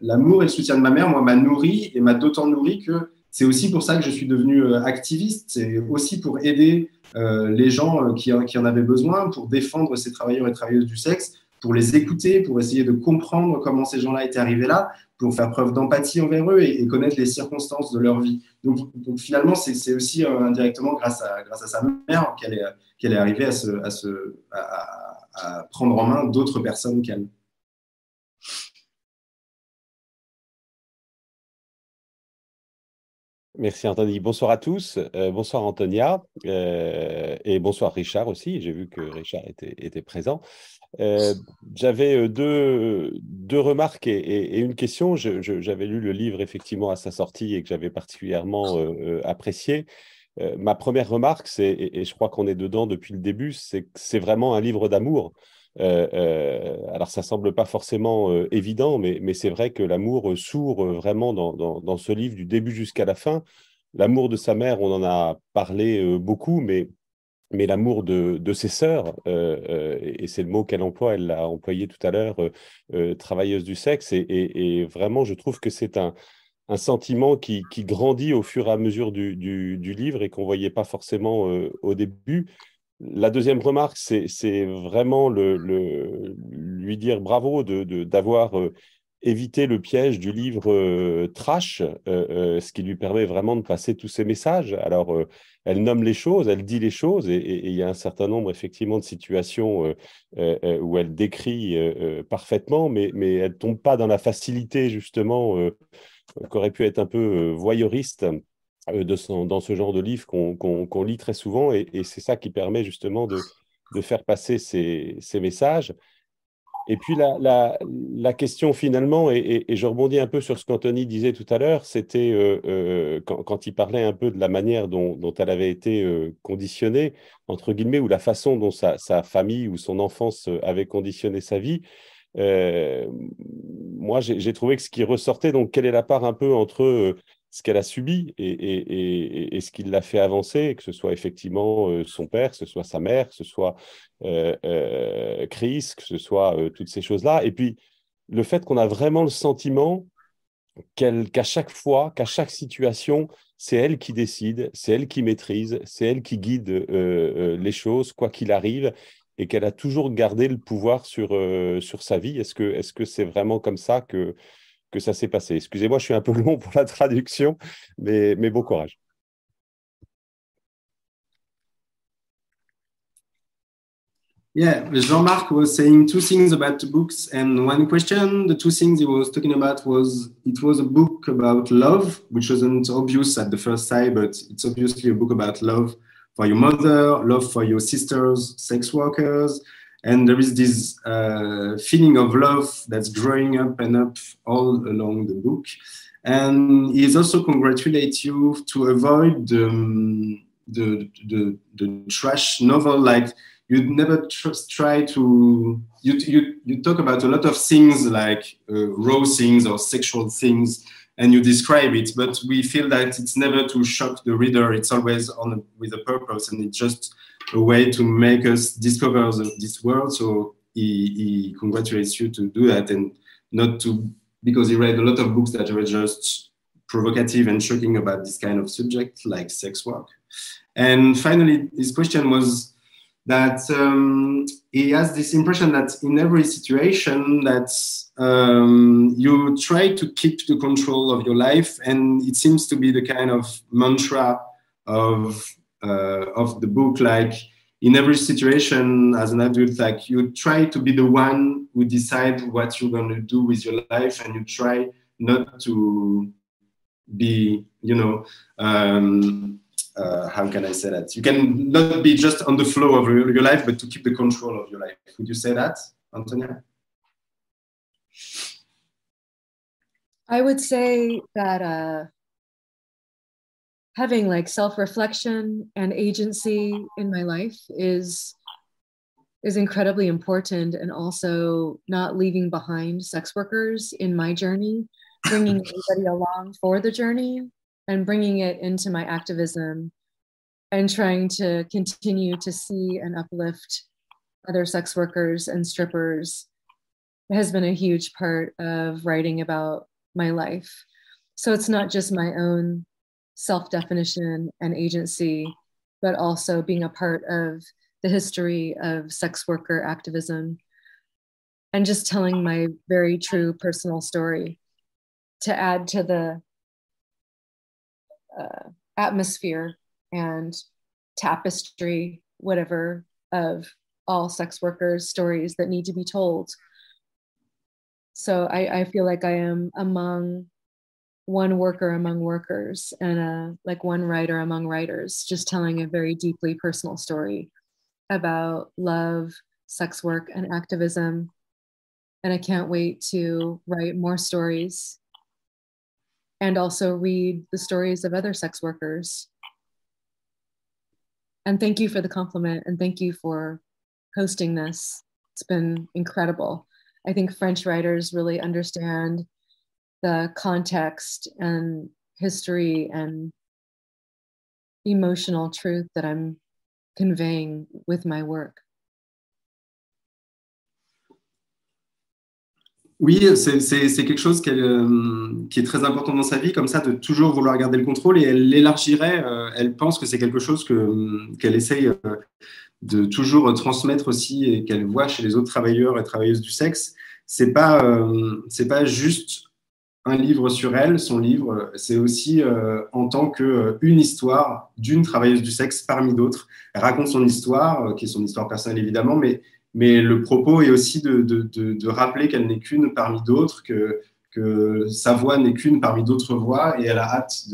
l'amour et le soutien de ma mère, moi, m'a nourri et m'a d'autant nourri que c'est aussi pour ça que je suis devenu euh, activiste. C'est aussi pour aider euh, les gens euh, qui, en avaient besoin, pour défendre ces travailleurs et travailleuses du sexe, pour les écouter, pour essayer de comprendre comment ces gens-là étaient arrivés là, pour faire preuve d'empathie envers eux et, connaître les circonstances de leur vie. Donc, finalement, c'est aussi indirectement grâce à, sa mère qu'elle est, arrivée à prendre en main d'autres personnes qu'elle. Merci Anthony. Bonsoir à tous. Euh, bonsoir Antonia. Euh, et bonsoir Richard aussi. J'ai vu que Richard était, présent. Euh, j'avais deux, deux, remarques et, une question. J'avais lu le livre effectivement à sa sortie et que j'avais particulièrement apprécié. ma première remarque, c'est, et, je crois qu'on est dedans depuis le début, c'est que c'est vraiment un livre d'amour. Euh, euh, alors, ça semble pas forcément euh, évident, mais, c'est vrai que l'amour sourd vraiment dans, ce livre du début jusqu'à la fin. L'amour de sa mère, on en a parlé beaucoup, mais, l'amour de, ses sœurs, et c'est le mot qu'elle emploie, elle l'a employé tout à l'heure, travailleuse du sexe, et, vraiment, je trouve que c'est un, sentiment qui, grandit au fur et à mesure du, du, du livre et qu'on ne voyait pas forcément au début. La deuxième remarque, c'est vraiment lui dire bravo d'avoir euh, évité le piège du livre euh, trash, euh, ce qui lui permet vraiment de passer tous ces messages. Alors, elle nomme les choses, elle dit les choses, et, il y a un certain nombre effectivement de situations où elle décrit parfaitement, mais, mais elle tombe pas dans la facilité justement qu'aurait pu être un peu voyeuriste euh, de dans ce genre de livre qu'on lit très souvent. Et, c'est ça qui permet justement de, faire passer ces, messages. Et puis la, question finalement, et, je rebondis un peu sur ce qu'Anthony disait tout à l'heure, c'était euh, euh, quand, il parlait un peu de la manière dont, elle avait été conditionnée, entre guillemets, ou la façon dont sa, famille ou son enfance avait conditionné sa vie. moi, j'ai trouvé que ce qui ressortait, donc quelle est la part un peu entre ce qu'elle a subi et, ce qui l'a fait avancer, que ce soit effectivement euh, son père, que ce soit sa mère, que ce soit euh, euh, Chris, que ce soit toutes ces choses-là. Et puis, le fait qu'on a vraiment le sentiment qu'à chaque fois, qu'à chaque situation, c'est elle qui décide, c'est elle qui maîtrise, c'est elle qui guide les choses, quoi qu'il arrive, et qu'elle a toujours gardé le pouvoir sur, sur sa vie. Est-ce que -ce c'est vraiment comme ça que que ça s'est passé. Excusez-moi, je suis un peu [LAUGHS] long pour la traduction, mais, mais bon courage. Yeah, Jean-Marc was saying two things about the books and one question. The two things he was talking about was it was a book about love, which wasn't obvious at the first sight, but it's obviously a book about love for your mother, love for your sisters, sex workers, and there is this uh, feeling of love that's growing up and up all along the book. And he also congratulates you to avoid the, the, the, the trash novel. Like you'd never tr try to, you, you, you talk about a lot of things like uh, raw things or sexual things and you describe it, but we feel that it's never to shock the reader. It's always on with a purpose and it just a way to make us discover the, this world. So he, he, congratulates you to do that and not to, because he read a lot of books that were just provocative and shocking about this kind of subject, like sex work. And finally, his question was that um, he has this impression that in every situation that um, you try to keep the control of your life, and it seems to be the kind of mantra of of the book like in every situation as an adult like you try to be the one who decide what you're going to do with your life and you try not to be you know um, uh, how can i say that? You can not be just on the flow of your, your life but to keep the control of your life. Would you say that antonia? I would say that uh, having like self-reflection and agency in my life is is incredibly important and also not leaving behind sex workers in my journey bringing [LAUGHS] everybody along for the journey and bringing it into my activism and trying to continue to see and uplift other sex workers and strippers has been a huge part of writing about my life. So it's not just my own self definition and agency, but also being a part of the history of sex worker activism and just telling my very true personal story to add to the uh, atmosphere and tapestry, whatever, of all sex workers' stories that need to be told. So I, I feel like I am among one worker among workers and a, like one writer among writers, just telling a very deeply personal story about love, sex work, and activism. And I can't wait to write more stories and also read the stories of other sex workers. And thank you for the compliment and thank you for hosting this. It's been incredible. I think French writers really understand the context and history and emotional truth that I'm conveying with my work. Oui, c'est quelque chose euh, qui est très important dans sa vie, comme ça, de toujours vouloir garder le contrôle. Et elle l'élargirait, euh, elle pense que c'est quelque chose qu'elle essaye euh, de toujours transmettre aussi et qu'elle voit chez les autres travailleurs et travailleuses du sexe. C'est pas, c'est pas juste un livre sur elle, son livre, c'est aussi en tant qu'une histoire d'une travailleuse du sexe parmi d'autres. Elle raconte son histoire, qui est son histoire personnelle évidemment, mais mais le propos est aussi de, de, de, rappeler qu'elle n'est qu'une parmi d'autres, que, que sa voix n'est qu'une parmi d'autres voix, et elle a hâte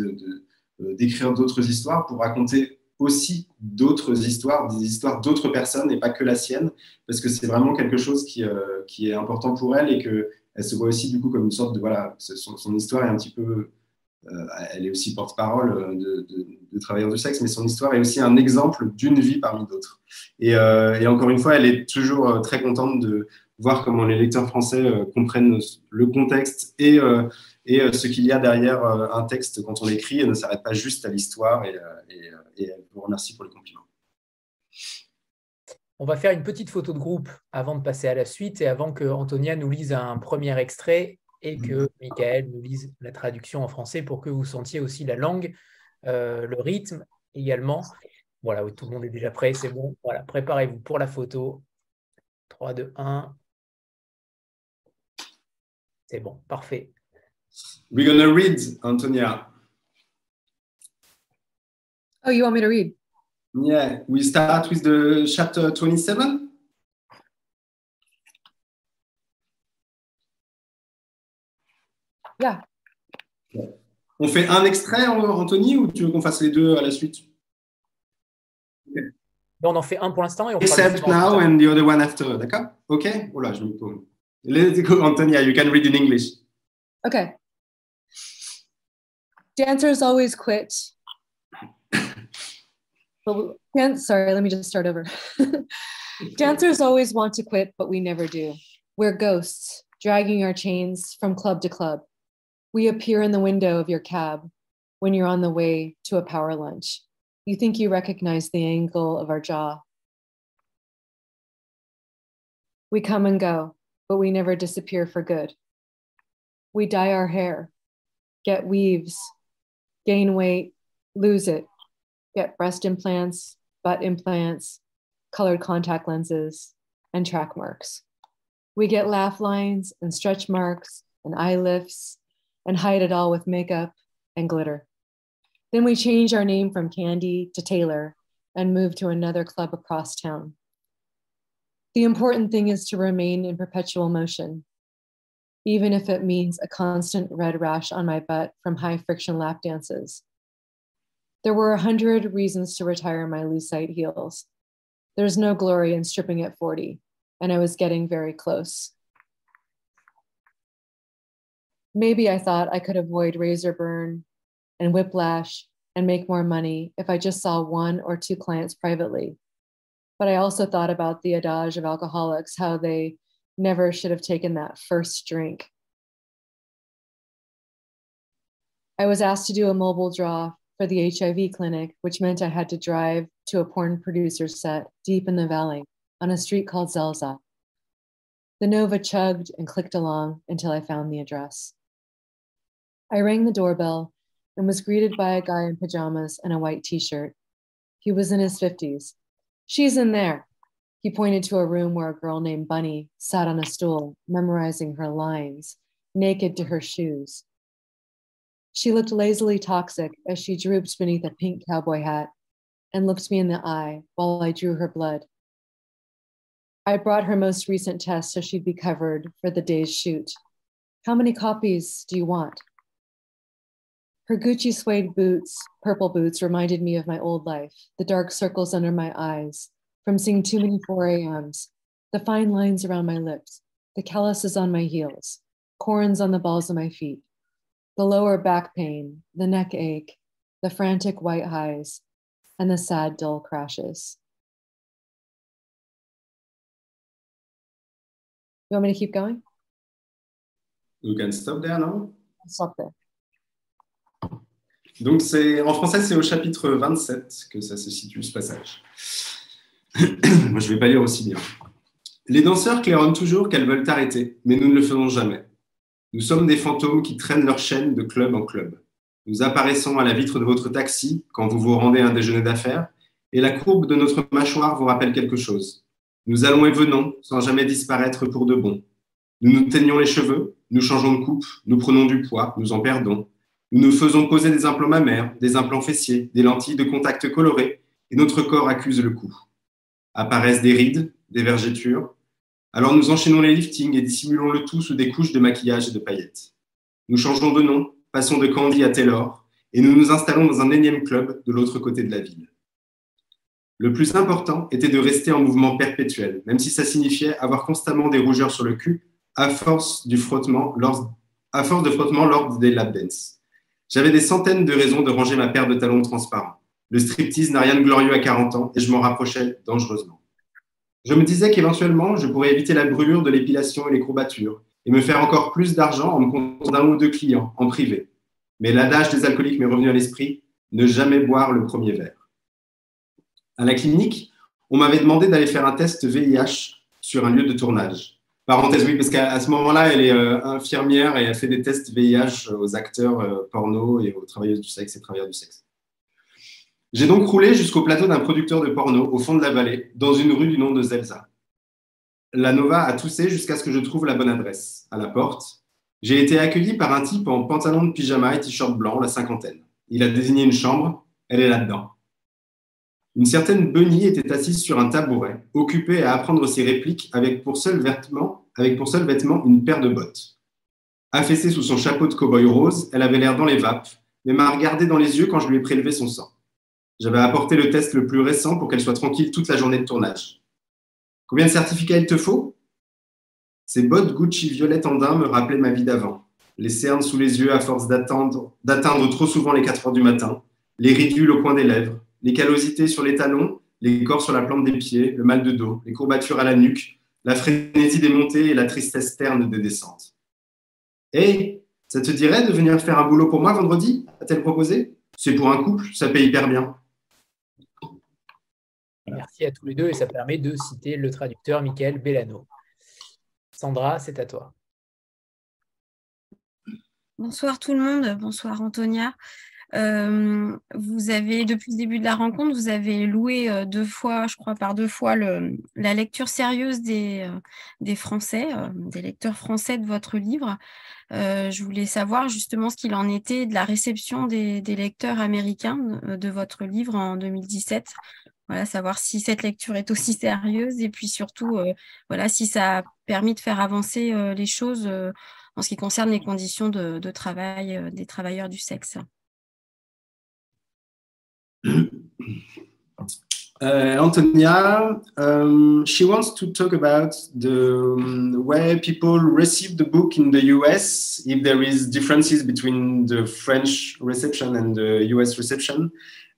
d'écrire d'autres histoires pour raconter aussi d'autres histoires, des histoires d'autres personnes et pas que la sienne, parce que c'est vraiment quelque chose qui, euh, qui, est important pour elle et qu'elle se voit aussi du coup comme une sorte de voilà, son, histoire est un petit peu euh, elle est aussi porte-parole euh, de, de, travailleurs du sexe, mais son histoire est aussi un exemple d'une vie parmi d'autres. Et, euh, encore une fois, elle est toujours très contente de voir comment les lecteurs français comprennent le contexte et, ce qu'il y a derrière un texte quand on écrit et ne s'arrête pas juste à l'histoire. Et, et, et vous remercie pour le compliment. On va faire une petite photo de groupe avant de passer à la suite et avant que Antonia nous lise un premier extrait et que Michael nous lise la traduction en français pour que vous sentiez aussi la langue, euh, le rythme également. Voilà, tout le monde est déjà prêt, c'est bon. Voilà, préparez-vous pour la photo. 3, 2, 1. C'est bon, parfait. We're going to read, Antonia. Oh, you want me to read? Yeah, we start with the chapter 27. On fait un extrait, Anthony, ou tu veux qu'on fasse les deux à la suite? On en fait un pour l'instant et on Except now and the other one after, d'accord? Ok Voilà, je me tourne. Let's go, Antonia, you can read in English. Okay. Dancers always quit. Sorry, let me just start over. [LAUGHS] Dancers always want to quit, but we never do. We're ghosts, dragging our chains from club to club. We appear in the window of your cab when you're on the way to a power lunch. You think you recognize the angle of our jaw. We come and go, but we never disappear for good. We dye our hair, get weaves, gain weight, lose it, get breast implants, butt implants, colored contact lenses, and track marks. We get laugh lines and stretch marks and eye lifts and hide it all with makeup and glitter. Then we change our name from Candy to Taylor and move to another club across town. The important thing is to remain in perpetual motion, even if it means a constant red rash on my butt from high friction lap dances. There were a hundred reasons to retire my lucite heels. There's no glory in stripping at 40, and I was getting very close. maybe I thought I could avoid razor burn and whiplash and make more money if I just saw one or two clients privately. But I also thought about the adage of alcoholics, how they never should have taken that first drink. I was asked to do a mobile draw for the HIV clinic, which meant I had to drive to a porn producer's set deep in the valley on a street called Zelzah. The Nova chugged and clicked along until I found the address. I rang the doorbell and was greeted by a guy in pajamas and a white t shirt. He was in his 50s. She's in there. He pointed to a room where a girl named Bunny sat on a stool, memorizing her lines, naked to her shoes. She looked lazily toxic as she drooped beneath a pink cowboy hat and looked me in the eye while I drew her blood. I brought her most recent test so she'd be covered for the day's shoot. How many copies do you want? Her Gucci suede boots, purple boots, reminded me of my old life, the dark circles under my eyes, from seeing too many 4 a.m.s, the fine lines around my lips, the calluses on my heels, corns on the balls of my feet, the lower back pain, the neck ache, the frantic white highs, and the sad, dull crashes. You want me to keep going? You can stop there now. Stop there. Donc, c'est, en français, c'est au chapitre 27 que ça se situe, ce passage. [COUGHS] Moi, je ne vais pas lire aussi bien. Les danseurs claironnent toujours qu'elles veulent arrêter, mais nous ne le faisons jamais. Nous sommes des fantômes qui traînent leur chaîne de club en club. Nous apparaissons à la vitre de votre taxi quand vous vous rendez un déjeuner d'affaires, et la courbe de notre mâchoire vous rappelle quelque chose. Nous allons et venons sans jamais disparaître pour de bon. Nous nous teignons les cheveux, nous changeons de coupe, nous prenons du poids, nous en perdons. Nous nous faisons poser des implants mammaires, des implants fessiers, des lentilles de contact colorées, et notre corps accuse le coup. Apparaissent des rides, des vergetures. Alors nous enchaînons les liftings et dissimulons le tout sous des couches de maquillage et de paillettes. Nous changeons de nom, passons de Candy à Taylor, et nous nous installons dans un énième club de l'autre côté de la ville. Le plus important était de rester en mouvement perpétuel, même si ça signifiait avoir constamment des rougeurs sur le cul à force, frottement lors, de frottement lors des lap dance. J'avais des centaines de raisons de ranger ma paire de talons transparents. Le striptease n'a rien de glorieux à 40 ans et je m'en rapprochais dangereusement. Je me disais qu'éventuellement, je pourrais éviter la brûlure de l'épilation et les courbatures et me faire encore plus d'argent en me comptant d'un ou deux clients en privé. Mais l'adage des alcooliques m'est revenu à l'esprit ne jamais boire le premier verre. À la clinique, on m'avait demandé d'aller faire un test VIH sur un lieu de tournage. Parenthèse, oui, parce qu'à ce moment-là, elle est euh, infirmière et elle fait des tests VIH aux acteurs euh, porno et aux travailleuses du sexe et travailleurs du sexe. J'ai donc roulé jusqu'au plateau d'un producteur de porno au fond de la vallée, dans une rue du nom de Zelza. La Nova a toussé jusqu'à ce que je trouve la bonne adresse. À la porte, j'ai été accueilli par un type en pantalon de pyjama et t-shirt blanc, la cinquantaine. Il a désigné une chambre, elle est là-dedans. Une certaine Bunny était assise sur un tabouret, occupée à apprendre ses répliques avec pour seul vêtement, une paire de bottes. Affaissée sous son chapeau de cow-boy rose, elle avait l'air dans les vapes, mais m'a regardé dans les yeux quand je lui ai prélevé son sang. J'avais apporté le test le plus récent pour qu'elle soit tranquille toute la journée de tournage. Combien de certificats il te faut? Ces bottes Gucci violettes en daim me rappelaient ma vie d'avant. Les cernes sous les yeux à force d'atteindre trop souvent les 4 heures du matin, les ridules au coin des lèvres, les callosités sur les talons, les corps sur la plante des pieds, le mal de dos, les courbatures à la nuque, la frénésie des montées et la tristesse terne des descentes. Hé, ça te dirait de venir faire un boulot pour moi vendredi? A-t-elle proposé? C'est pour un couple, ça paye hyper bien. Merci à tous les deux et ça permet de citer le traducteur Michael Bellano. Sandra, c'est à toi. Bonsoir tout le monde, bonsoir Antonia. Euh, vous avez, depuis le début de la rencontre, vous avez loué euh, deux fois, je crois par deux fois, la lecture sérieuse des, euh, Français, des lecteurs français de votre livre. je voulais savoir justement ce qu'il en était de la réception des lecteurs américains de votre livre en 2017. Voilà, savoir si cette lecture est aussi sérieuse et puis surtout, voilà, si ça a permis de faire avancer les choses en ce qui concerne les conditions de, travail des travailleurs du sexe. [COUGHS] Antonia, um, she wants to talk about the um, way people receive the book in the US, if there is differences between the French reception and the US reception.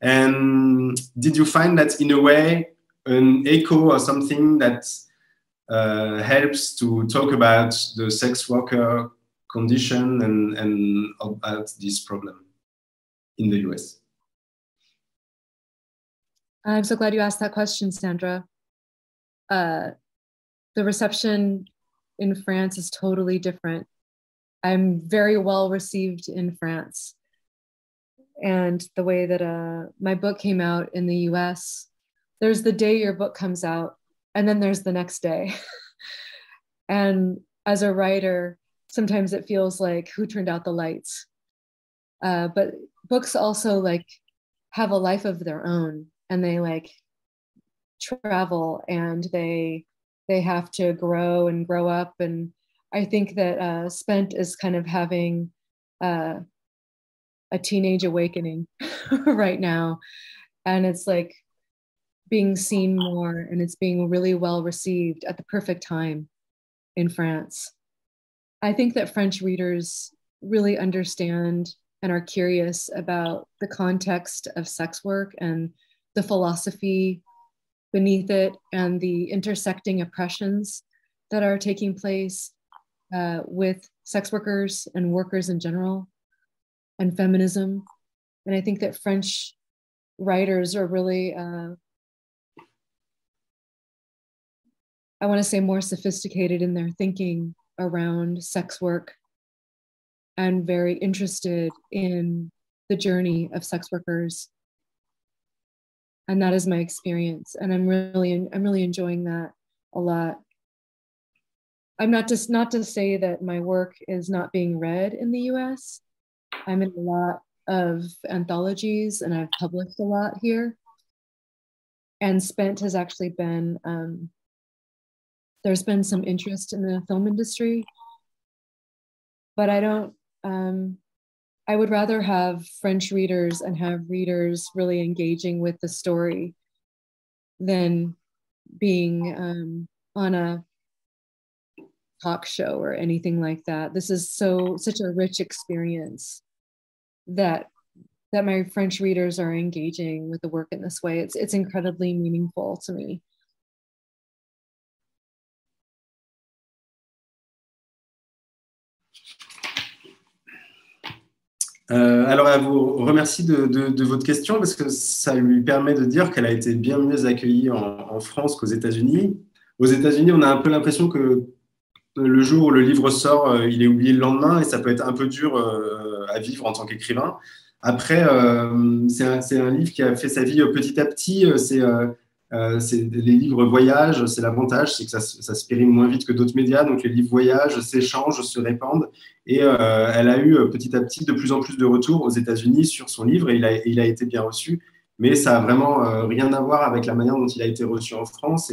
And did you find that in a way an echo or something that uh, helps to talk about the sex worker condition and, and about this problem in the US? I'm so glad you asked that question, Sandra. Uh, the reception in France is totally different. I'm very well received in France. And the way that uh, my book came out in the US, there's the day your book comes out, and then there's the next day. [LAUGHS] and as a writer, sometimes it feels like who turned out the lights. Uh, but books also like have a life of their own and they like travel and they they have to grow and grow up and i think that uh, spent is kind of having uh, a teenage awakening [LAUGHS] right now. And it's like being seen more and it's being really well received at the perfect time in france. I think that french readers really understand and are curious about the context of sex work and the philosophy beneath it and the intersecting oppressions that are taking place uh, with sex workers and workers in general and feminism. And I think that French writers are really, uh, I want to say, more sophisticated in their thinking around sex work and very interested in the journey of sex workers and that is my experience and i'm really i'm really enjoying that a lot i'm not just not to say that my work is not being read in the us i'm in a lot of anthologies and i've published a lot here. And spent has actually been um, there's been some interest in the film industry. But i don't um, I would rather have French readers and have readers really engaging with the story than being um, on a talk show or anything like that. This is so such a rich experience that that my French readers are engaging with the work in this way. It's it's incredibly meaningful to me. Euh, alors, elle vous remercie de, votre question parce que ça lui permet de dire qu'elle a été bien mieux accueillie en, France qu'aux États-Unis. Aux États-Unis, on a un peu l'impression que le jour où le livre sort, euh, il est oublié le lendemain et ça peut être un peu dur euh, à vivre en tant qu'écrivain. Après, c'est un, livre qui a fait sa vie petit à petit. C'est euh, les livres voyagent, c'est l'avantage, c'est que ça, se périme moins vite que d'autres médias. Donc les livres voyagent, s'échangent, se répandent. Et euh, elle a eu euh, petit à petit de plus en plus de retours aux États-Unis sur son livre et il a, été bien reçu. Mais ça a vraiment euh, rien à voir avec la manière dont il a été reçu en France.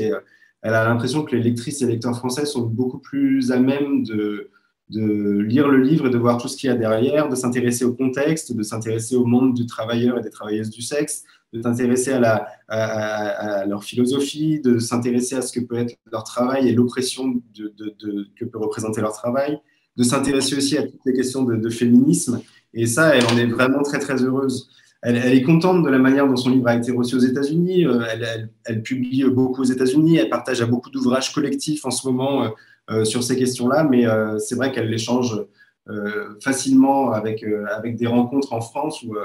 Elle a l'impression que les lectrices et lecteurs français sont beaucoup plus à même de, de lire le livre et de voir tout ce qu'il y a derrière, de s'intéresser au contexte, de s'intéresser au monde du travailleur et des travailleuses du sexe, de s'intéresser à, à, leur philosophie, de s'intéresser à ce que peut être leur travail et l'oppression de, que peut représenter leur travail, de s'intéresser aussi à toutes les questions de, féminisme. Et ça, elle en est vraiment très, très heureuse. Elle, est contente de la manière dont son livre a été reçu aux États-Unis. Euh, elle, publie beaucoup aux États-Unis. Elle partage à beaucoup d'ouvrages collectifs en ce moment euh, euh, sur ces questions-là. Mais c'est vrai qu'elle l'échange facilement avec, avec des rencontres en France où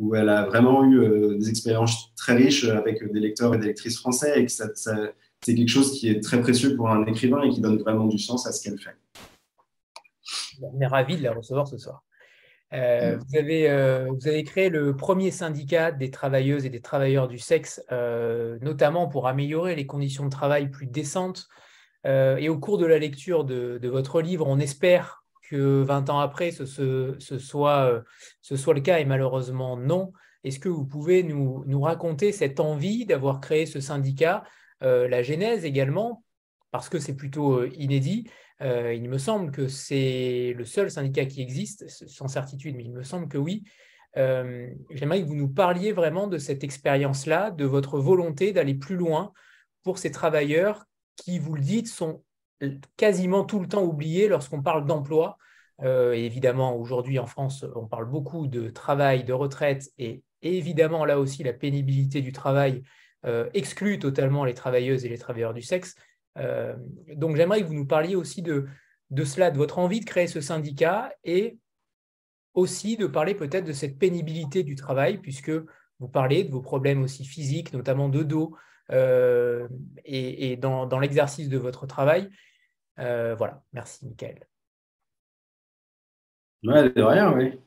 où elle a vraiment eu des expériences très riches avec des lecteurs et des lectrices français et que ça, c'est quelque chose qui est très précieux pour un écrivain et qui donne vraiment du sens à ce qu'elle fait. On est ravis de la recevoir ce soir. Euh, mm. vous, avez, euh, vous, avez, créé le premier syndicat des travailleuses et des travailleurs du sexe, notamment pour améliorer les conditions de travail plus décentes. et au cours de la lecture de, de, votre livre, on espère que 20 ans après, ce, ce, soit, euh, ce soit le cas et malheureusement non. Est-ce que vous pouvez nous, nous raconter cette envie d'avoir créé ce syndicat, euh, la genèse également, parce que c'est plutôt euh, il me semble que c'est le seul syndicat qui existe, sans certitude, mais il me semble que oui. J'aimerais que vous nous parliez vraiment de cette expérience-là, de votre volonté d'aller plus loin pour ces travailleurs qui, vous le dites, sont quasiment tout le temps oublié lorsqu'on parle d'emploi. Euh, évidemment, aujourd'hui en France, on parle beaucoup de travail, de retraite, et évidemment, là aussi, la pénibilité du travail euh, exclut totalement les travailleuses et les travailleurs du sexe. Euh, donc, j'aimerais que vous nous parliez aussi de, de cela, de votre envie de créer ce syndicat et aussi de parler peut-être de cette pénibilité du travail, puisque vous parlez de vos problèmes aussi physiques, notamment de dos, et, dans, l'exercice de votre travail. Euh, voilà, merci Michael. De rien, oui.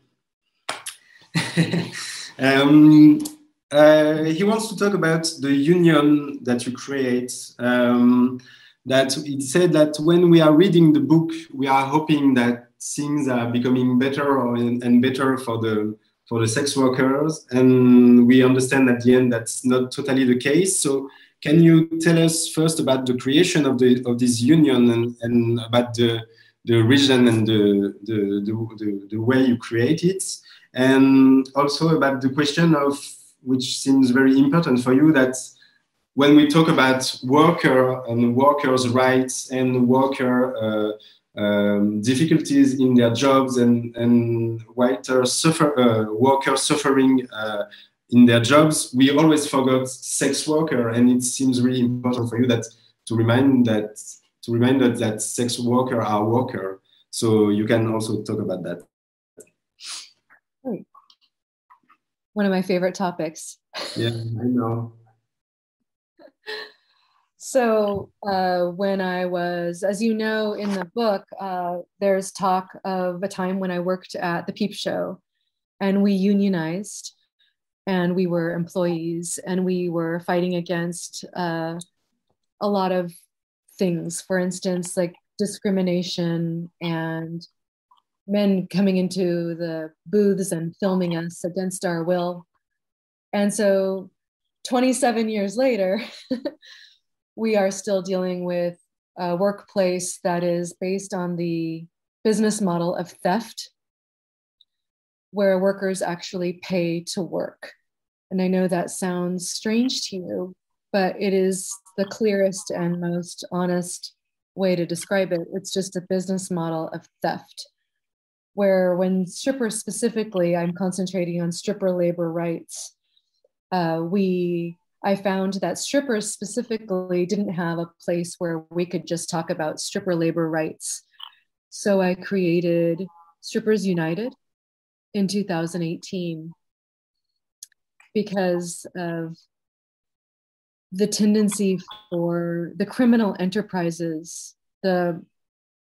[LAUGHS] uh, he wants to talk about the union that you create. Um, that it said that when we are reading the book, we are hoping that things are becoming better and better for the for the sex workers, and we understand at the end that's not totally the case. So, can you tell us first about the creation of the of this union and, and about the the region and the, the, the, the way you create it, and also about the question of which seems very important for you that when we talk about worker and workers' rights and worker uh, um, difficulties in their jobs and, and whiter suffer, uh, workers suffering uh, in their jobs, we always forgot sex worker, and it seems really important for you that to remind that to remind us that sex worker are worker. So you can also talk about that. One of my favorite topics. Yeah, I know. [LAUGHS] So, uh, when I was, as you know, in the book, uh, there's talk of a time when I worked at the Peep Show and we unionized and we were employees and we were fighting against uh, a lot of things. For instance, like discrimination and men coming into the booths and filming us against our will. And so 27 years later, [LAUGHS] we are still dealing with a workplace that is based on the business model of theft, where workers actually pay to work. And I know that sounds strange to you, but it is the clearest and most honest way to describe it. It's just a business model of theft, where when strippers specifically, I'm concentrating on stripper labor rights. Uh, we I found that strippers specifically didn't have a place where we could just talk about stripper labor rights. So I created Strippers United in 2018 because of the tendency for the criminal enterprises, the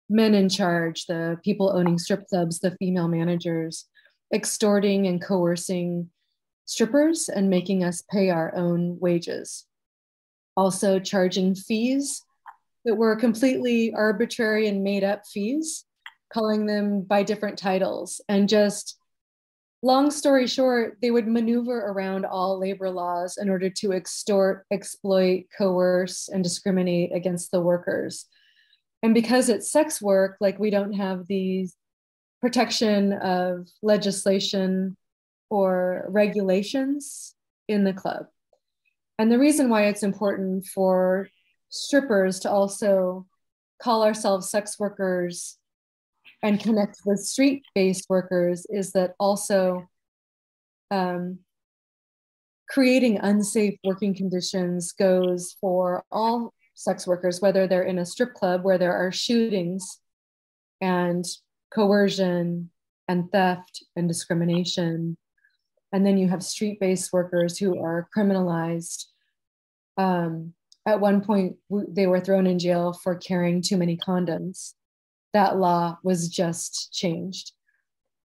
men in charge, the people owning strip clubs, the female managers, extorting and coercing strippers and making us pay our own wages. Also, charging fees that were completely arbitrary and made up fees, calling them by different titles, and just long story short, they would maneuver around all labor laws in order to extort, exploit, coerce, and discriminate against the workers. And because it's sex work, like we don't have the protection of legislation or regulations in the club. And the reason why it's important for strippers to also call ourselves sex workers and connect with street based workers is that also um, creating unsafe working conditions goes for all sex workers, whether they're in a strip club where there are shootings and coercion and theft and discrimination and then you have street based workers who are criminalized. Um, at one point, they were thrown in jail for carrying too many condoms. That law was just changed.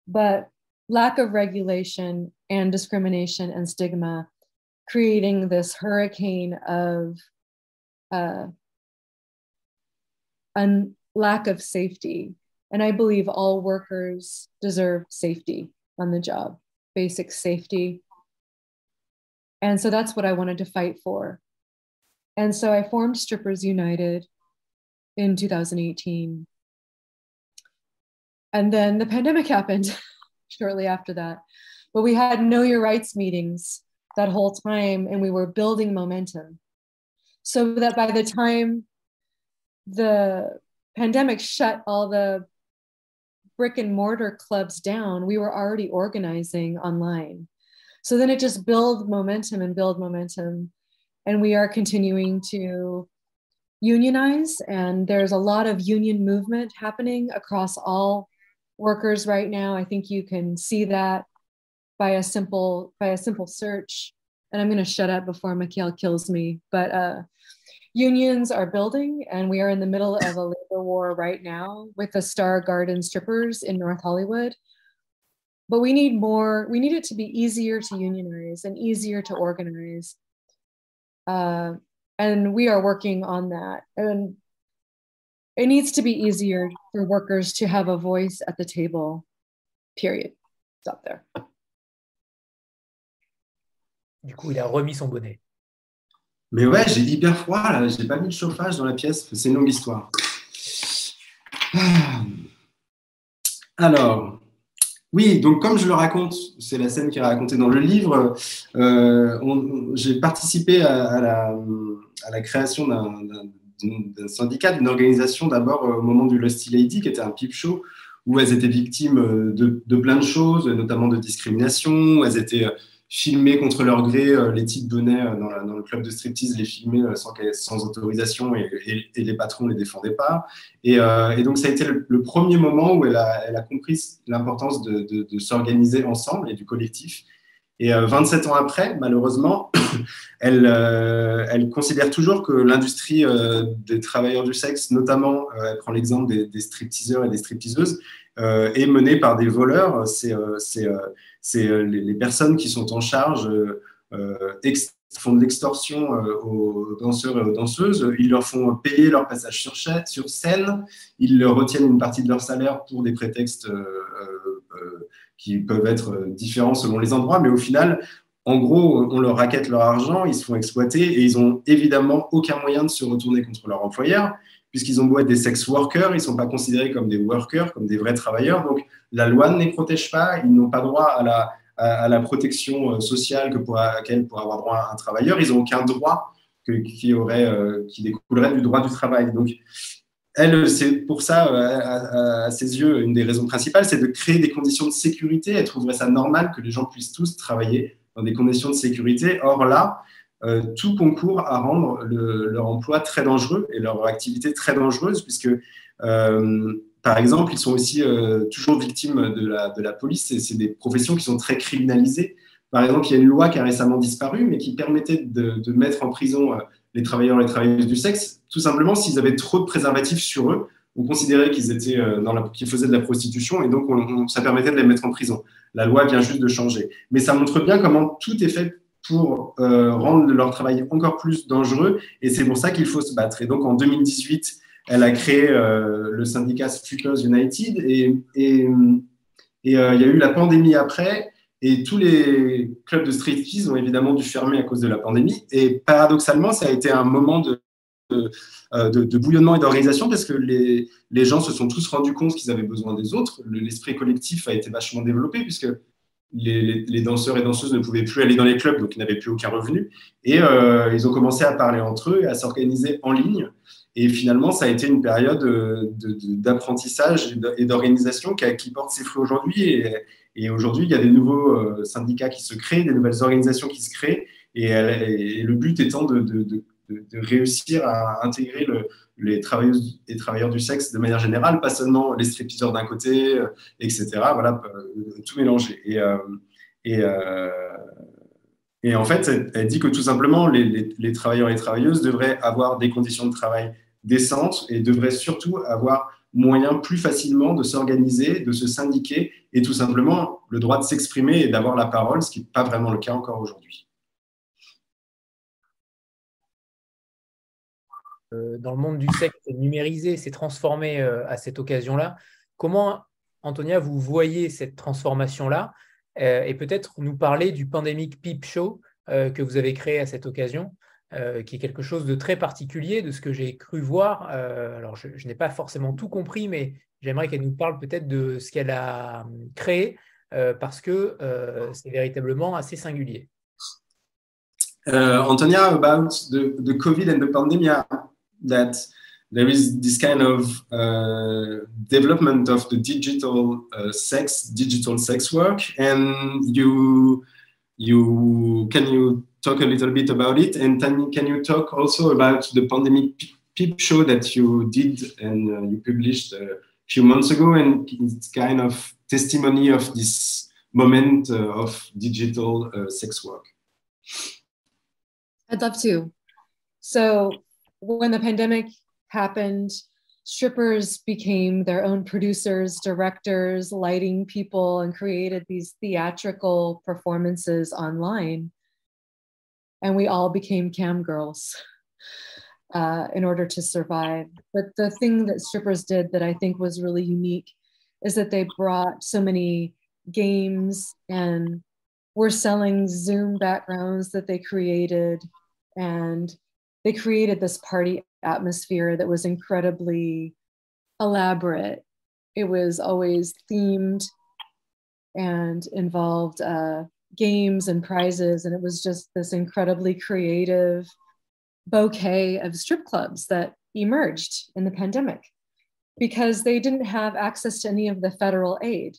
But lack of regulation and discrimination and stigma, creating this hurricane of uh, un- lack of safety. And I believe all workers deserve safety on the job basic safety. And so that's what I wanted to fight for. And so I formed Strippers United in 2018. And then the pandemic [LAUGHS] happened shortly after that. But we had Know Your Rights meetings that whole time, and we were building momentum so that by the time the pandemic shut all the brick and mortar clubs down, we were already organizing online. So then it just build momentum and build momentum. And we are continuing to unionize, and there's a lot of union movement happening across all workers right now. I think you can see that by a simple by a simple search. And I'm going to shut up before Mikhail kills me, but uh, unions are building, and we are in the middle of a labor war right now with the Star Garden strippers in North Hollywood. But we need more, we need it to be easier to unionize and easier to organize. Uh, and we are working on that. And it needs to be easier for workers to have a voice at the table, period. Stop there. Du coup, il a remis son bonnet. Mais ouais, j'ai hyper froid là, j'ai pas mis de chauffage dans la pièce, c'est une longue histoire. Ah. Alors, oui, donc comme je le raconte, c'est la scène qui est racontée dans le livre, euh, j'ai participé à, la, création d'un syndicat, d'une organisation d'abord au moment du Lusty Lady, qui était un peep show, où elles étaient victimes de, de plein de choses, notamment de discrimination, elles étaient filmer contre leur gré. Euh, les types venaient euh, dans, le club de striptease les filmer euh, sans, autorisation et, les patrons ne les défendaient pas. Et, donc, ça a été le, premier moment où elle a, compris l'importance de, s'organiser ensemble et du collectif. Et 27 ans après, malheureusement, [COUGHS] elle, elle considère toujours que l'industrie des travailleurs du sexe, notamment, elle prend l'exemple des, des stripteaseurs et des stripteaseuses, est menée par des voleurs. C'est c'est euh, les, personnes qui sont en charge euh, euh, font de l'extorsion aux danseurs et aux danseuses, ils leur font payer leur passage sur, sur scène, ils leur retiennent une partie de leur salaire pour des prétextes qui peuvent être différents selon les endroits, mais au final, en gros, on leur raquette leur argent, ils se font exploiter et ils ont évidemment aucun moyen de se retourner contre leur employeur, puisqu'ils ont beau être des sex workers, ils ne sont pas considérés comme des workers, comme des vrais travailleurs. Donc, la loi ne les protège pas, ils n'ont pas droit à la, protection euh, sociale que pour, à laquelle pourrait avoir droit un travailleur. Ils n'ont aucun droit euh, qui découlerait du droit du travail. Donc, elle, c'est pour ça, euh, à, ses yeux, une des raisons principales, c'est de créer des conditions de sécurité. Elle trouverait ça normal que les gens puissent tous travailler dans des conditions de sécurité. Or là, tout concourt à rendre leur emploi très dangereux et leur activité très dangereuse, puisque par exemple, ils sont aussi euh, toujours victimes de la, de la police. C'est des professions qui sont très criminalisées. Par exemple, il y a une loi qui a récemment disparu, mais qui permettait de, mettre en prison euh, les travailleurs et les travailleuses du sexe, tout simplement s'ils avaient trop de préservatifs sur eux. On considérait qu'ils euh, faisaient de la prostitution, et donc ça permettait de les mettre en prison. La loi vient juste de changer, mais ça montre bien comment tout est fait pour rendre leur travail encore plus dangereux, et c'est pour ça qu'il faut se battre. Et donc en 2018, elle a créé euh, le syndicat Strippers United et, euh, il y a eu la pandémie après et tous les clubs de striptease ont évidemment dû fermer à cause de la pandémie. Et paradoxalement, ça a été un moment euh, de, bouillonnement et d'organisation parce que les, les, gens se sont tous rendus compte qu'ils avaient besoin des autres. L'esprit collectif a été vachement développé puisque les, danseurs et danseuses ne pouvaient plus aller dans les clubs, donc ils n'avaient plus aucun revenu. Et euh, ils ont commencé à parler entre eux et à s'organiser en ligne. Et finalement, ça a été une période euh, d'apprentissage et d'organisation qui, porte ses fruits aujourd'hui. Et, aujourd'hui, il y a des nouveaux euh, syndicats qui se créent, des nouvelles organisations qui se créent. Et, le but étant de, réussir à intégrer les travailleuses et travailleurs du sexe de manière générale, pas seulement les stripteaseurs d'un côté, euh, etc. Voilà, tout mélanger. Et, et, en fait, elle, dit que tout simplement, les, les travailleurs et travailleuses devraient avoir des conditions de travail décente et devrait surtout avoir moyen plus facilement de s'organiser, de se syndiquer et tout simplement le droit de s'exprimer et d'avoir la parole, ce qui n'est pas vraiment le cas encore aujourd'hui. Dans le monde du sexe numérisé, s'est transformé euh, à cette occasion-là. Comment, Antonia, vous voyez cette transformation-là euh, et peut-être nous parler du Pandemic Peep Show que vous avez créé à cette occasion euh, qui est quelque chose de très particulier de ce que j'ai cru voir. Euh, alors, je, n'ai pas forcément tout compris, mais j'aimerais qu'elle nous parle peut-être de ce qu'elle a hum, créé, euh, parce que c'est véritablement assez singulier. Antonia, about the, the COVID and the pandemic, that there is this kind of uh, development of the digital uh, sex, digital sex work, and you, you can you talk a little bit about it? And can, can you talk also about the pandemic peep show that you did and uh, you published a few months ago? And it's kind of testimony of this moment uh, of digital uh, sex work. I'd love to. So when the pandemic happened, strippers became their own producers, directors, lighting people, and created these theatrical performances online. And we all became cam girls [LAUGHS] uh, in order to survive. But the thing that strippers did that I think was really unique is that they brought so many games and were selling Zoom backgrounds that they created. And they created this party atmosphere that was incredibly elaborate. It was always themed and involved uh, games and prizes. And it was just this incredibly creative bouquet of strip clubs that emerged in the pandemic because they didn't have access to any of the federal aid.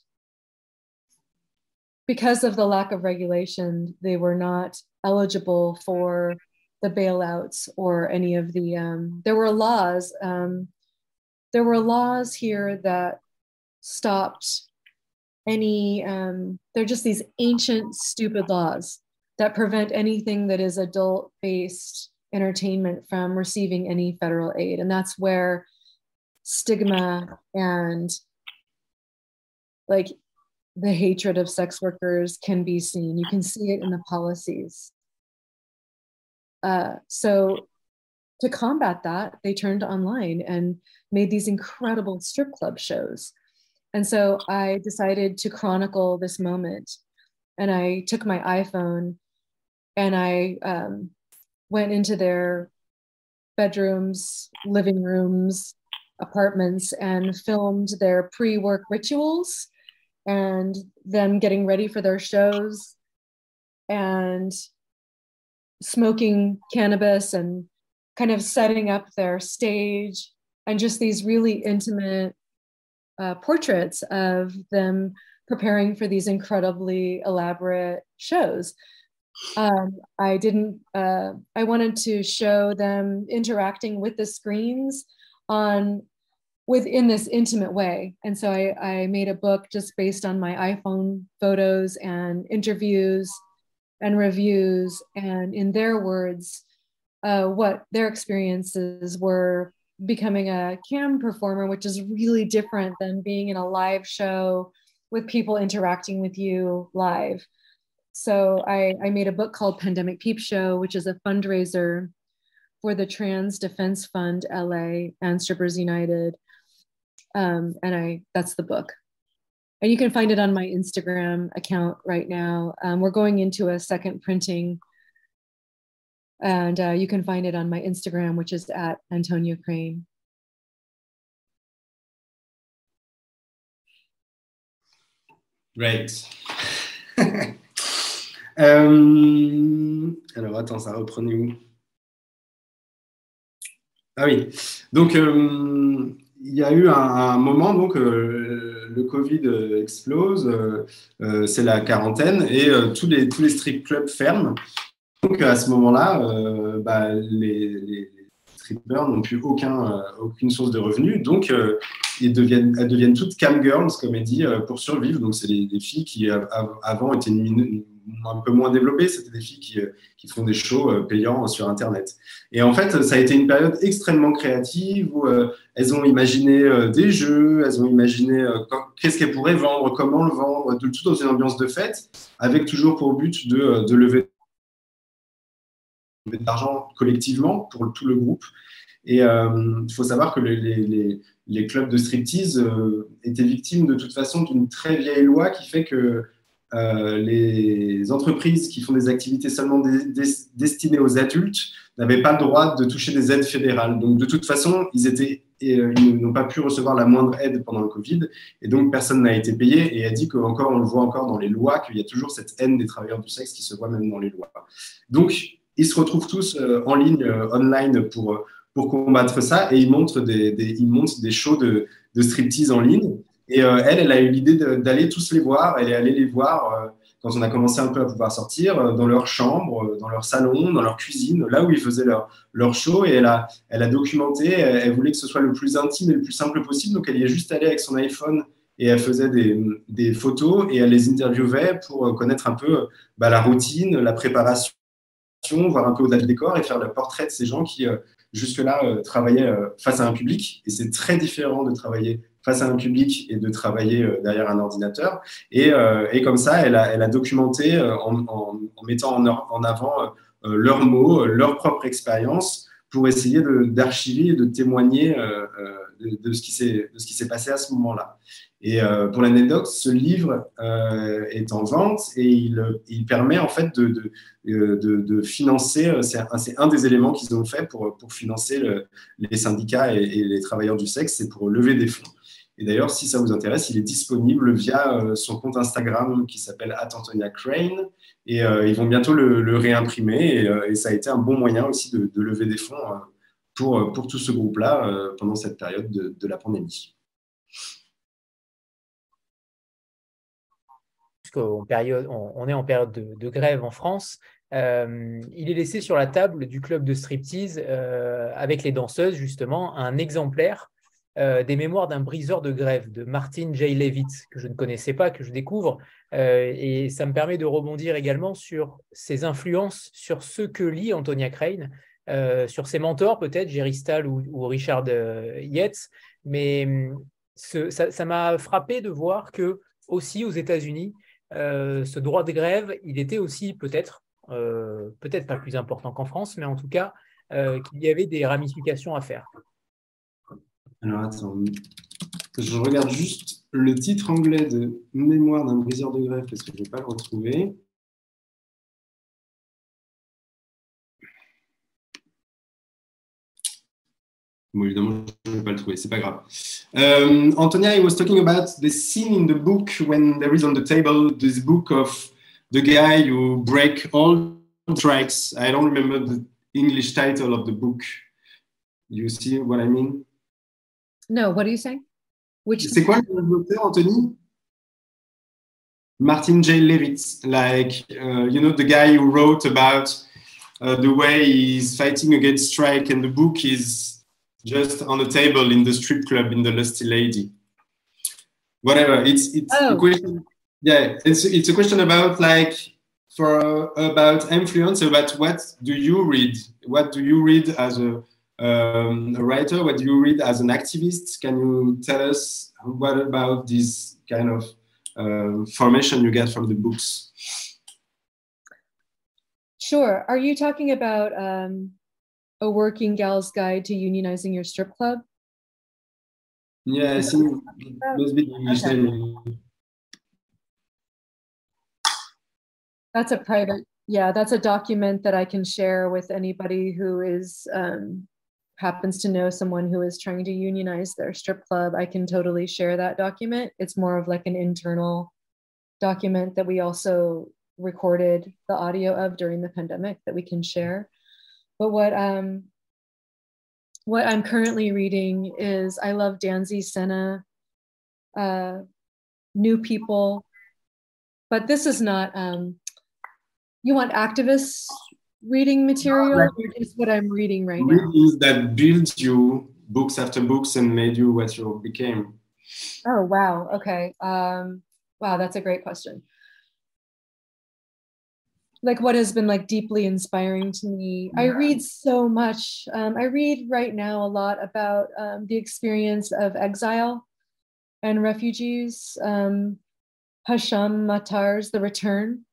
Because of the lack of regulation, they were not eligible for the bailouts or any of the um, there were laws um, there were laws here that stopped any um, they're just these ancient stupid laws that prevent anything that is adult based entertainment from receiving any federal aid. And that's where stigma and like the hatred of sex workers can be seen. You can see it in the policies uh, so to combat that, they turned online and made these incredible strip club shows. And so I decided to chronicle this moment. And I took my iPhone and I um, went into their bedrooms, living rooms, apartments, and filmed their pre work rituals and them getting ready for their shows and smoking cannabis and kind of setting up their stage and just these really intimate uh, portraits of them preparing for these incredibly elaborate shows. Um, I didn't, uh, I wanted to show them interacting with the screens on within this intimate way. And so I, I made a book just based on my iPhone photos and interviews and reviews, and in their words, uh, what their experiences were becoming a cam performer, which is really different than being in a live show with people interacting with you live. So I, I made a book called Pandemic Peep Show, which is a fundraiser for the Trans Defense Fund LA and Strippers United. Um, and I that's the book and you can find it on my Instagram account right now. Um, we're going into a second printing, and uh, you can find it on my Instagram, which is at Antonia Crane. Great. euh, [LAUGHS] alors attends, ça où Ah oui. Donc euh, il y a eu un, un moment donc. Euh, le Covid euh, explose, euh, euh, c'est la quarantaine et tous, les, tous les strip clubs ferment. Donc à ce moment-là, bah, les, les, strippers n'ont plus aucun, aucune source de revenus. Donc elles deviennent toutes cam girls, comme elle dit, pour survivre. Donc c'est des, filles qui avant étaient un peu moins développées. C'était des filles qui, qui, font des shows payants sur Internet. Et en fait, ça a été une période extrêmement créative où elles ont imaginé euh, des jeux, elles ont imaginé euh, qu'est-ce qu'elles pourraient vendre, comment le vendre, tout dans une ambiance de fête, avec toujours pour but de, euh, de lever de l'argent collectivement pour tout le groupe. Et il faut savoir que les, les clubs de striptease étaient victimes de toute façon d'une très vieille loi qui fait que les entreprises qui font des activités seulement destinées aux adultes n'avaient pas le droit de toucher des aides fédérales. Donc de toute façon, euh, ils n'ont pas pu recevoir la moindre aide pendant le Covid, et donc personne n'a été payé, et elle dit qu'encore, on le voit encore dans les lois, qu'il y a toujours cette haine des travailleurs du sexe qui se voit même dans les lois. Donc, ils se retrouvent tous euh, en ligne, euh, online, pour, pour combattre ça, et ils montrent des, ils des shows de, de striptease en ligne, et elle, elle a eu l'idée d'aller tous les voir, elle est allée les voir quand on a commencé un peu à pouvoir sortir, euh, dans leur chambre, euh, dans leur salon, dans leur cuisine, là où ils faisaient leur, leur show. Et elle a, elle a documenté, elle, voulait que ce soit le plus intime et le plus simple possible. Donc elle y est juste allée avec son iPhone et elle faisait des, des photos et elle les interviewait pour euh, connaître un peu bah, la routine, la préparation voir un peu au-delà du décor et faire le portrait de ces gens qui, jusque-là, travaillaient face à un public. Et c'est très différent de travailler face à un public et de travailler derrière un ordinateur. Et, et comme ça, elle a, elle a documenté en, en, en, mettant en, en avant leurs mots, leur propre expérience pour essayer d'archiver et de témoigner de, de, ce qui s'est passé à ce moment-là. Et euh, pour l'anecdote, ce livre euh, est en vente et il, il permet en fait de, de, de financer, euh, c'est un, des éléments qu'ils ont fait pour, pour financer le, les syndicats et, les travailleurs du sexe, c'est pour lever des fonds. Et d'ailleurs, si ça vous intéresse, il est disponible via son compte Instagram qui s'appelle Atantonia Crane. Et ils vont bientôt le, réimprimer. Et, et, ça a été un bon moyen aussi de, lever des fonds pour, pour tout ce groupe-là pendant cette période de la pandémie. on, est en période de, grève en France, euh, il est laissé sur la table du club de striptease euh, avec les danseuses justement un exemplaire euh, des mémoires d'un briseur de grève de Martin J. Levitt que je ne connaissais pas, que je découvre. et ça me permet de rebondir également sur ses influences sur ce que lit Antonia Crane, sur ses mentors peut-être, Jerry Stahl ou, Richard Yates. Mais hum, ça m'a frappé de voir que aussi aux États-Unis, euh, ce droit de grève, il était aussi peut-être, euh, peut-être pas plus important qu'en France, mais en tout cas, euh, qu'il y avait des ramifications à faire. Alors attends, je regarde juste le titre anglais de Mémoire d'un briseur de grève parce que je ne vais pas le retrouver. Bon, évidemment, je ne vais pas le trouver, c'est pas grave. Um, Antonia, I was talking about the scene in the book when there is on the table this book of the guy who break all tracks. I don't remember the English title of the book. You see what I mean? No, what are you saying? Which C'est quoi le Anthony? Martin J. Levitt, like, uh, you know, the guy who wrote about uh, the way he's fighting against strike, and the book is just on the table in the strip club in the Lusty Lady. Whatever. It's it's oh. a question. Yeah, it's it's a question about like for uh, about influence. About what do you read? What do you read as a, um, a writer? What do you read as an activist? Can you tell us what about this kind of uh, formation you get from the books? Sure. Are you talking about um, a working gal's guide to unionizing your strip club? Yeah, I think must be okay. That's a private, yeah, that's a document that I can share with anybody who is um, happens to know someone who is trying to unionize their strip club. I can totally share that document. It's more of like an internal document that we also recorded the audio of during the pandemic that we can share. But what um what I'm currently reading is I love Danzy Senna, uh, New People, but this is not. Um, you want activists reading material, or just what I'm reading right now? That built you books after books and made you what you became. Oh wow! Okay. Um, wow, that's a great question like what has been like deeply inspiring to me i read so much um, i read right now a lot about um, the experience of exile and refugees um, hisham matar's the return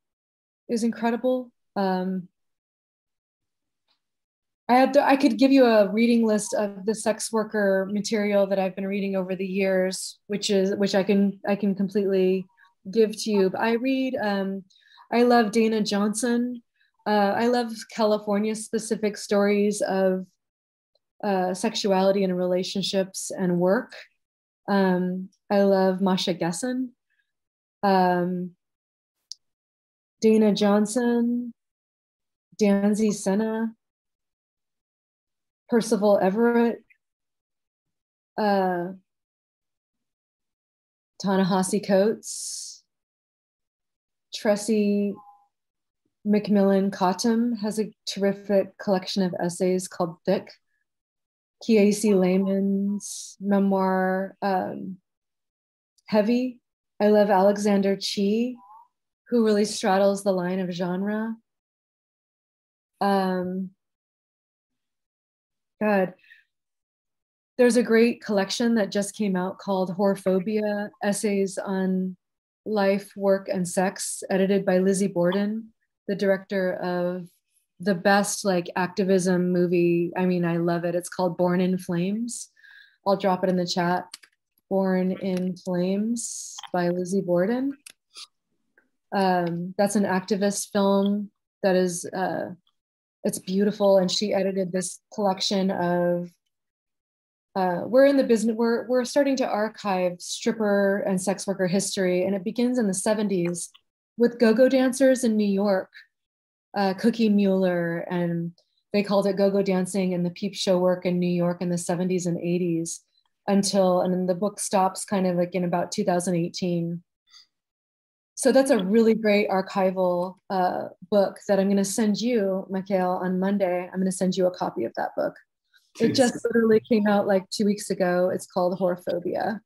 is incredible um, I had to, I could give you a reading list of the sex worker material that I've been reading over the years, which is which I can I can completely give to you. But I read um, I love Dana Johnson. Uh, I love California specific stories of uh, sexuality and relationships and work. Um, I love Masha Gessen. Um, Dana Johnson, Danzy Senna, Percival Everett, uh, Ta-Nehisi Coates, Tressie McMillan Cottom has a terrific collection of essays called Thick. Kiese Laymon's memoir, um, Heavy. I love Alexander Chee, who really straddles the line of genre. um, God, there's a great collection that just came out called Whorephobia Essays on Life, Work, and Sex, edited by Lizzie Borden, the director of the best like activism movie. I mean, I love it. It's called Born in Flames. I'll drop it in the chat. Born in Flames by Lizzie Borden. Um, that's an activist film that is uh, it's beautiful, and she edited this collection of. Uh, we're in the business. We're we're starting to archive stripper and sex worker history, and it begins in the '70s with go-go dancers in New York, uh, Cookie Mueller, and they called it go-go dancing and the peep show work in New York in the '70s and '80s until, and then the book stops kind of like in about 2018 so that's a really great archival uh, book that I'm going to send you, Mikhail, on Monday. I'm going to send you a copy of that book. It just literally came out like two weeks ago. It's called Whorephobia.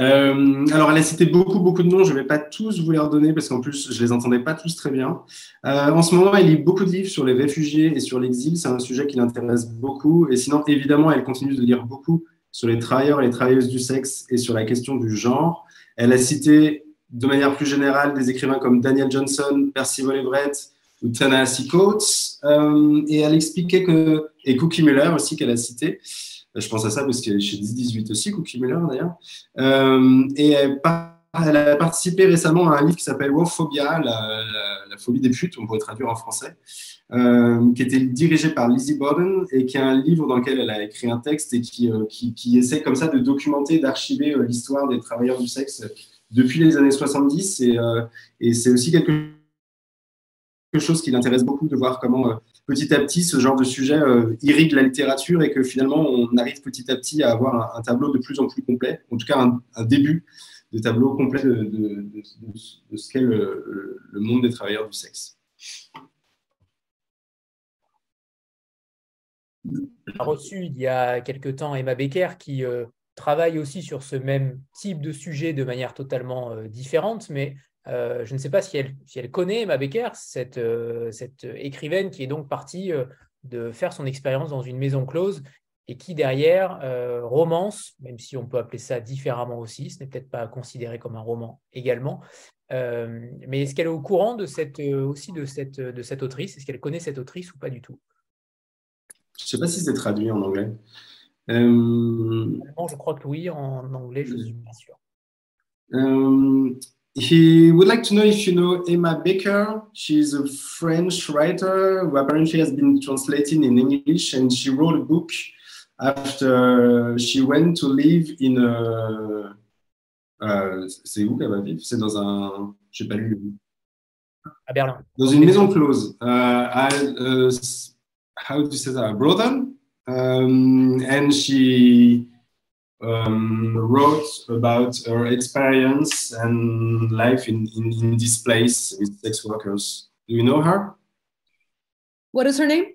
Euh, alors, elle a cité beaucoup, beaucoup de noms. Je ne vais pas tous vous les redonner parce qu'en plus, je ne les entendais pas tous très bien. Euh, en ce moment, elle lit beaucoup de livres sur les réfugiés et sur l'exil. C'est un sujet qui l'intéresse beaucoup. Et sinon, évidemment, elle continue de lire beaucoup sur les travailleurs et les travailleuses du sexe et sur la question du genre. Elle a cité de manière plus générale des écrivains comme Daniel Johnson, Percival Everett ou Tennessee Coates. Euh, et elle expliquait que, et Cookie Muller aussi qu'elle a cité, je pense à ça parce qu'elle est chez 10-18 aussi, Cookie Muller d'ailleurs. Euh, et elle, a participé récemment à un livre qui s'appelle Wophobia, la, la, phobie des putes, on pourrait traduire en français, euh, qui était dirigé par Lizzie Borden et qui est un livre dans lequel elle a écrit un texte et qui, euh, qui, essaie comme ça de documenter, d'archiver euh, l'histoire des travailleurs du sexe depuis les années 70. Et, c'est aussi quelque chose qui l'intéresse beaucoup de voir comment petit à petit, ce genre de sujet irrigue la littérature et que finalement, on arrive petit à petit à avoir un, tableau de plus en plus complet, en tout cas un, début de tableau complet de, ce qu'est le, monde des travailleurs du sexe. On a reçu il y a quelque temps Emma Becker qui euh, travaille aussi sur ce même type de sujet de manière totalement euh, différente, mais euh, je ne sais pas si elle, connaît Emma Becker, cette, écrivaine qui est donc partie de faire son expérience dans une maison close et qui derrière romance, même si on peut appeler ça différemment aussi, ce n'est peut-être pas considéré comme un roman également. mais est-ce qu'elle est au courant de cette, aussi de cette, de cette autrice? Est-ce qu'elle connaît cette autrice ou pas du tout? Je ne sais pas si c'est traduit en anglais. je crois que oui, en anglais, je ne suis pas sûr. He would like to know if you know Emma Baker. She's a French writer who apparently has been translated in English, and she wrote a book after she went to live in a. Euh, c'est où qu'elle va vivre C'est dans un. Je n'ai pas lu À Berlin. Dans une maison close. Uh, I, uh, how do you say that? Brothel. Um, and she um, wrote about her experience and life in, in, in this place with sex workers. Do you know her? What is her name?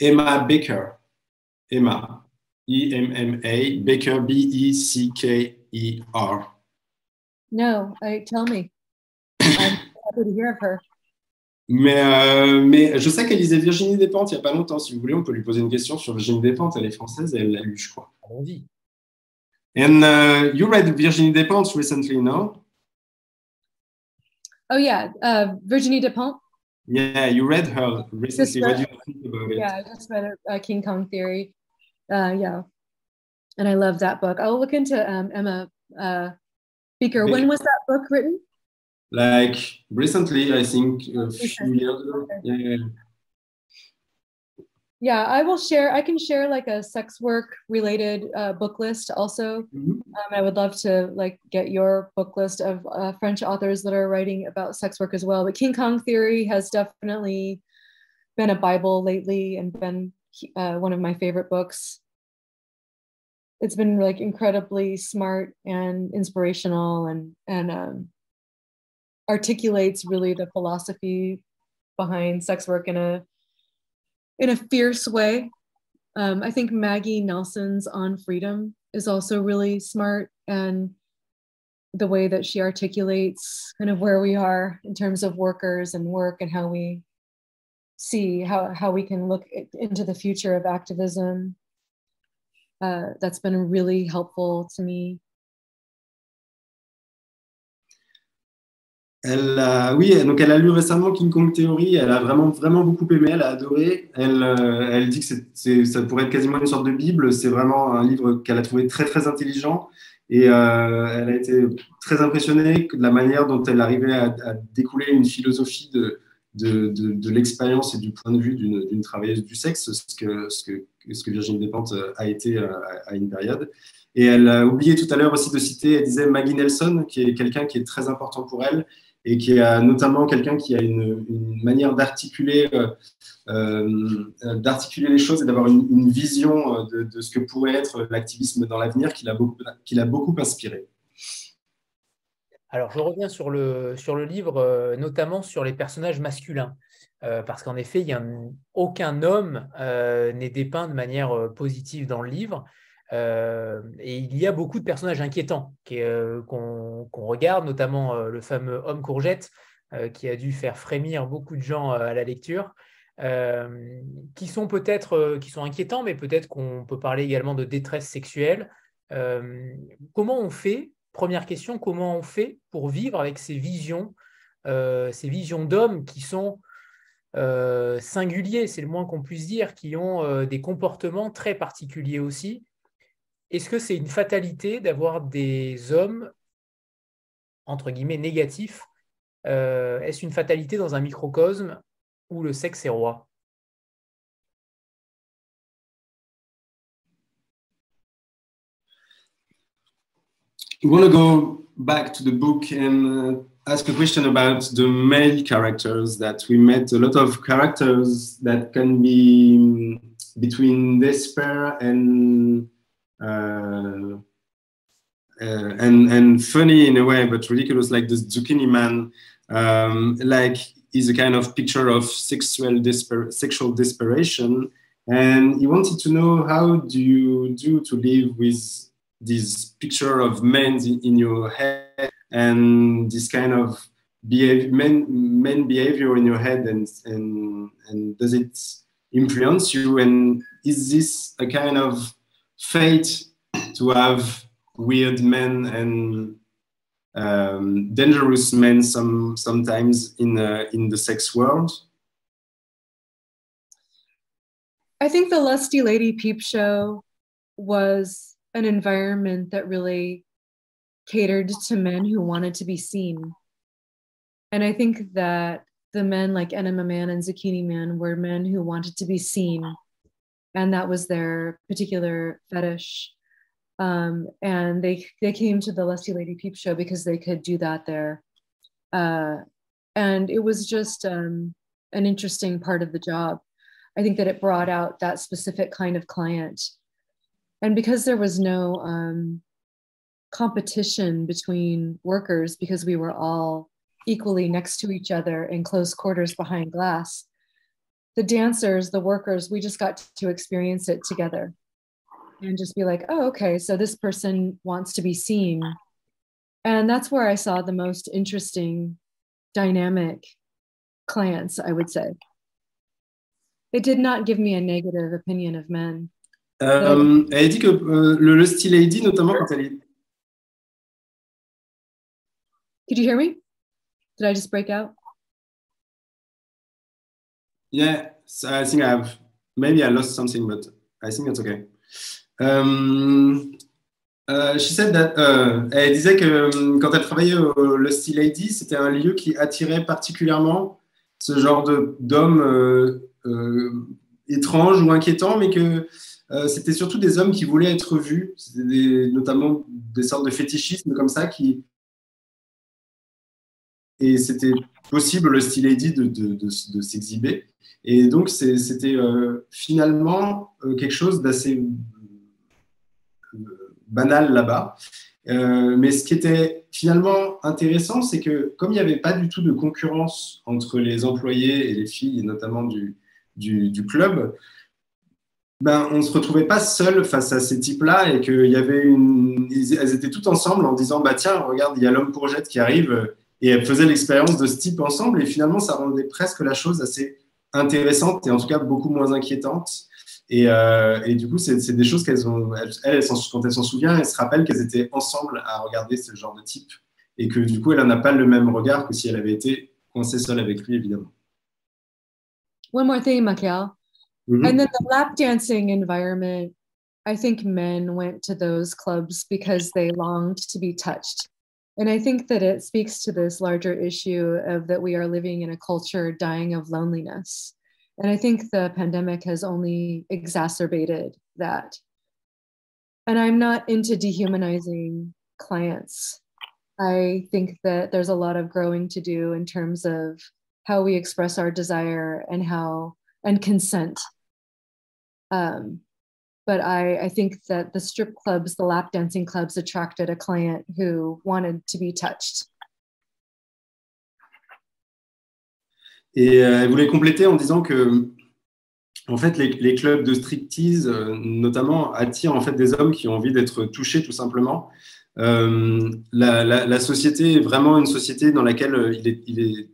Emma Baker. Emma. E M M A. Baker. B E C K E R. No, I tell me. [COUGHS] I'm happy to hear of her. Mais, euh, mais je sais qu'elle lisait Virginie Despentes il n'y a pas longtemps. Si vous voulez, on peut lui poser une question sur Virginie Despentes. Elle est française et elle l'a lu, je crois. Allons-y. And uh, you read Virginie Despentes recently, no? Oh yeah, uh, Virginie Despentes. Yeah, you read her recently. Read, what do you think about it? Yeah, I just read uh, King Kong Theory. Uh, yeah, and I love that book. I'll look into um, Emma uh, Beaker. When was that book written? Like recently, I think a few years ago. Okay. Yeah, yeah yeah i will share i can share like a sex work related uh, book list also mm-hmm. um, i would love to like get your book list of uh, french authors that are writing about sex work as well but king kong theory has definitely been a bible lately and been uh, one of my favorite books it's been like incredibly smart and inspirational and and um, articulates really the philosophy behind sex work in a in a fierce way. Um, I think Maggie Nelson's On Freedom is also really smart and the way that she articulates kind of where we are in terms of workers and work and how we see how, how we can look into the future of activism. Uh, that's been really helpful to me. Elle a, oui, donc elle a lu récemment King Kong Theory, elle a vraiment, vraiment beaucoup aimé, elle a adoré. Elle, euh, elle dit que ça pourrait être quasiment une sorte de Bible, c'est vraiment un livre qu'elle a trouvé très, très intelligent. Et euh, elle a été très impressionnée de la manière dont elle arrivait à découler une philosophie de, de, de, l'expérience et du point de vue d'une, travailleuse du sexe, ce que, ce que, Virginie Despentes a été à, à une période. Et elle a oublié tout à l'heure aussi de citer, elle disait Maggie Nelson, qui est quelqu'un qui est très important pour elle et qui a notamment quelqu'un qui a une, une manière d'articuler euh, euh, les choses et d'avoir une, vision de, de, ce que pourrait être l'activisme dans l'avenir qui l'a beaucoup, beaucoup inspiré. Alors, je reviens sur le, sur le livre, euh, notamment sur les personnages masculins, euh, parce qu'en effet, y a un, aucun homme euh, n'est dépeint de manière positive dans le livre. Et il y a beaucoup de personnages inquiétants qu'on qu regarde, notamment le fameux homme courgette qui a dû faire frémir beaucoup de gens à la lecture, qui sont peut-être inquiétants, mais peut-être qu'on peut parler également de détresse sexuelle. comment on fait Première question, comment on fait pour vivre avec ces visions, ces visions d'hommes qui sont singuliers, c'est le moins qu'on puisse dire, qui ont des comportements très particuliers aussi. Est-ce que c'est une fatalité d'avoir des hommes, entre guillemets, négatifs? Euh, Est-ce une fatalité dans un microcosme où le sexe est roi? We want to go back to the book and uh, ask a question about the male characters that we met a lot of characters that can be between despair and uh, uh, and and funny in a way, but ridiculous, like the zucchini man, um, like is a kind of picture of sexual desper- sexual desperation. And he wanted to know how do you do to live with this picture of men in, your head and this kind of behavior, men, men behavior in your head and, and, and does it influence you? And is this a kind of fate to have weird men and um, dangerous men some sometimes in uh, in the sex world? I think the Lusty Lady Peep Show was an environment that really catered to men who wanted to be seen. And I think that the men like Enema Man and Zucchini Man were men who wanted to be seen and that was their particular fetish. Um, and they they came to the Lusty Lady Peep Show because they could do that there, uh, and it was just um, an interesting part of the job. I think that it brought out that specific kind of client, and because there was no um, competition between workers, because we were all equally next to each other in close quarters behind glass the dancers, the workers, we just got to experience it together and just be like, oh, okay, so this person wants to be seen. And that's where I saw the most interesting dynamic clients, I would say. It did not give me a negative opinion of men. Um, elle dit que euh, le, le style Lady, notamment quand elle est. Did you hear me? Did I just break out? Yeah, so I think I've maybe I lost something, but I think that's okay. Um, uh, she said that, uh, elle disait que um, quand elle travaillait au Lusty Lady, c'était un lieu qui attirait particulièrement ce genre d'hommes euh, euh, étranges ou inquiétants, mais que euh, c'était surtout des hommes qui voulaient être vus, notamment des sortes de fétichisme comme ça qui, et c'était possible le style Lady de, s'exhiber. Et donc, c'était euh, finalement euh, quelque chose d'assez banal là-bas. Mais ce qui était finalement intéressant, c'est que comme il n'y avait pas du tout de concurrence entre les employés et les filles, notamment du club, ben, on ne se retrouvait pas seul face à ces types-là et qu'il y avait une. Étaient toutes ensemble en disant bah, Tiens, regarde, il y a l'homme courgette qui arrive. Et elles faisaient l'expérience de ce type ensemble. Et finalement, ça rendait presque la chose assez intéressante et en tout cas beaucoup moins inquiétante. Et, euh, et du coup, c'est des choses qu'elles ont. Elles, elles, quand elles s'en souviennent, elles se rappellent qu'elles étaient ensemble à regarder ce genre de type. Et que du coup, elle n'en a pas le même regard que si elle avait été coincée seule avec lui, évidemment. One more thing, Makiel. Mm-hmm. And then the lap dancing environment, I think men went to those clubs because they longed to be touched. And I think that it speaks to this larger issue of that we are living in a culture dying of loneliness. And I think the pandemic has only exacerbated that. And I'm not into dehumanizing clients. I think that there's a lot of growing to do in terms of how we express our desire and how and consent um, but I, I think that the strip clubs, the lap dancing clubs attracted a client who wanted to be touched. Et euh, elle voulait compléter en disant que, en fait, les, clubs de striptease, euh, notamment, attirent en fait des hommes qui ont envie d'être touchés, tout simplement. Euh, la, société est vraiment une société dans laquelle il est,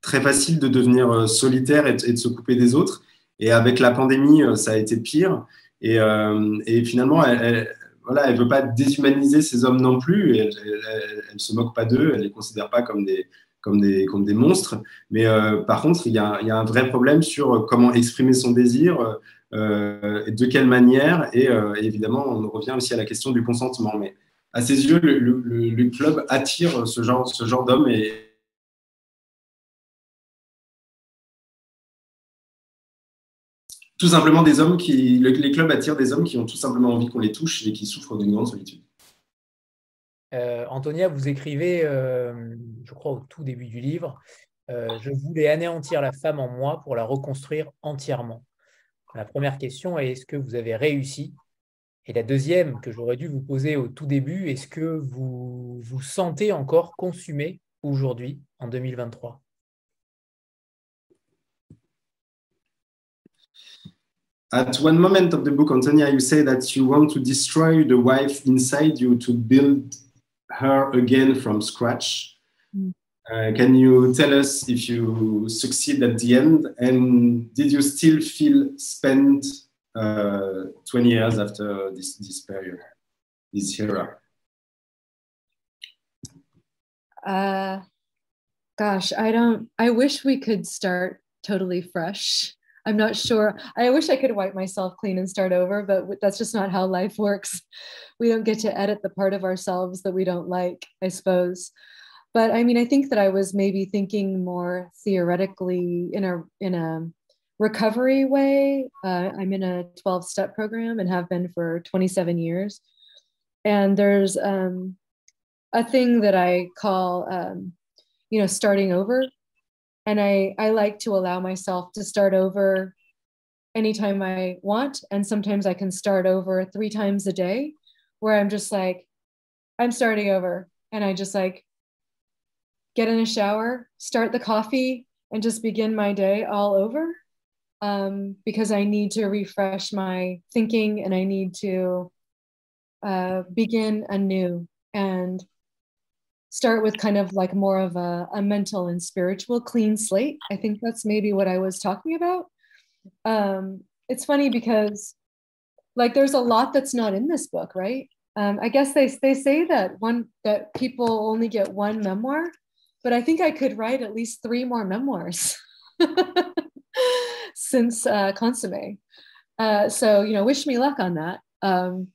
très facile de devenir solitaire et de se couper des autres. Et avec la pandémie, euh, ça a été pire. Et, euh, et finalement, elle, elle, voilà, elle veut pas déshumaniser ces hommes non plus. Elle, elle, se moque pas d'eux. Elle les considère pas comme des comme des comme des monstres. Mais euh, par contre, il y, a, un vrai problème sur comment exprimer son désir, euh, de quelle manière. Et, évidemment, on revient aussi à la question du consentement. Mais à ses yeux, le, le, le club attire ce genre ce genre d'hommes et tout simplement des hommes qui. Les clubs attirent des hommes qui ont tout simplement envie qu'on les touche et qui souffrent d'une grande solitude. Euh, Antonia, vous écrivez, euh, je crois au tout début du livre, euh, Je voulais anéantir la femme en moi pour la reconstruire entièrement. La première question est est-ce que vous avez réussi? Et la deuxième que j'aurais dû vous poser au tout début, est-ce que vous vous sentez encore consumé aujourd'hui, en 2023 At one moment of the book, Antonia, you say that you want to destroy the wife inside you to build her again from scratch. Mm. Uh, can you tell us if you succeed at the end? And did you still feel spent uh, 20 years after this, this period, this era? Uh, gosh, I don't, I wish we could start totally fresh. I'm not sure. I wish I could wipe myself clean and start over, but that's just not how life works. We don't get to edit the part of ourselves that we don't like, I suppose. But I mean, I think that I was maybe thinking more theoretically in a in a recovery way. Uh, I'm in a 12 step program and have been for 27 years. And there's um, a thing that I call, um, you know, starting over and I I like to allow myself to start over anytime I want. And sometimes I can start over 3 times a day where I'm just like I'm starting over. And I just like get in a shower, start the coffee and just begin my day all over um, because I need to refresh my thinking and I need to uh, begin anew. And start with kind of like more of a, a mental and spiritual clean slate. I think that's maybe what I was talking about. Um, it's funny because like there's a lot that's not in this book, right? Um, I guess they, they say that one that people only get one memoir, but I think I could write at least three more memoirs [LAUGHS] since uh, Consomme. Uh, so you know, wish me luck on that. Um,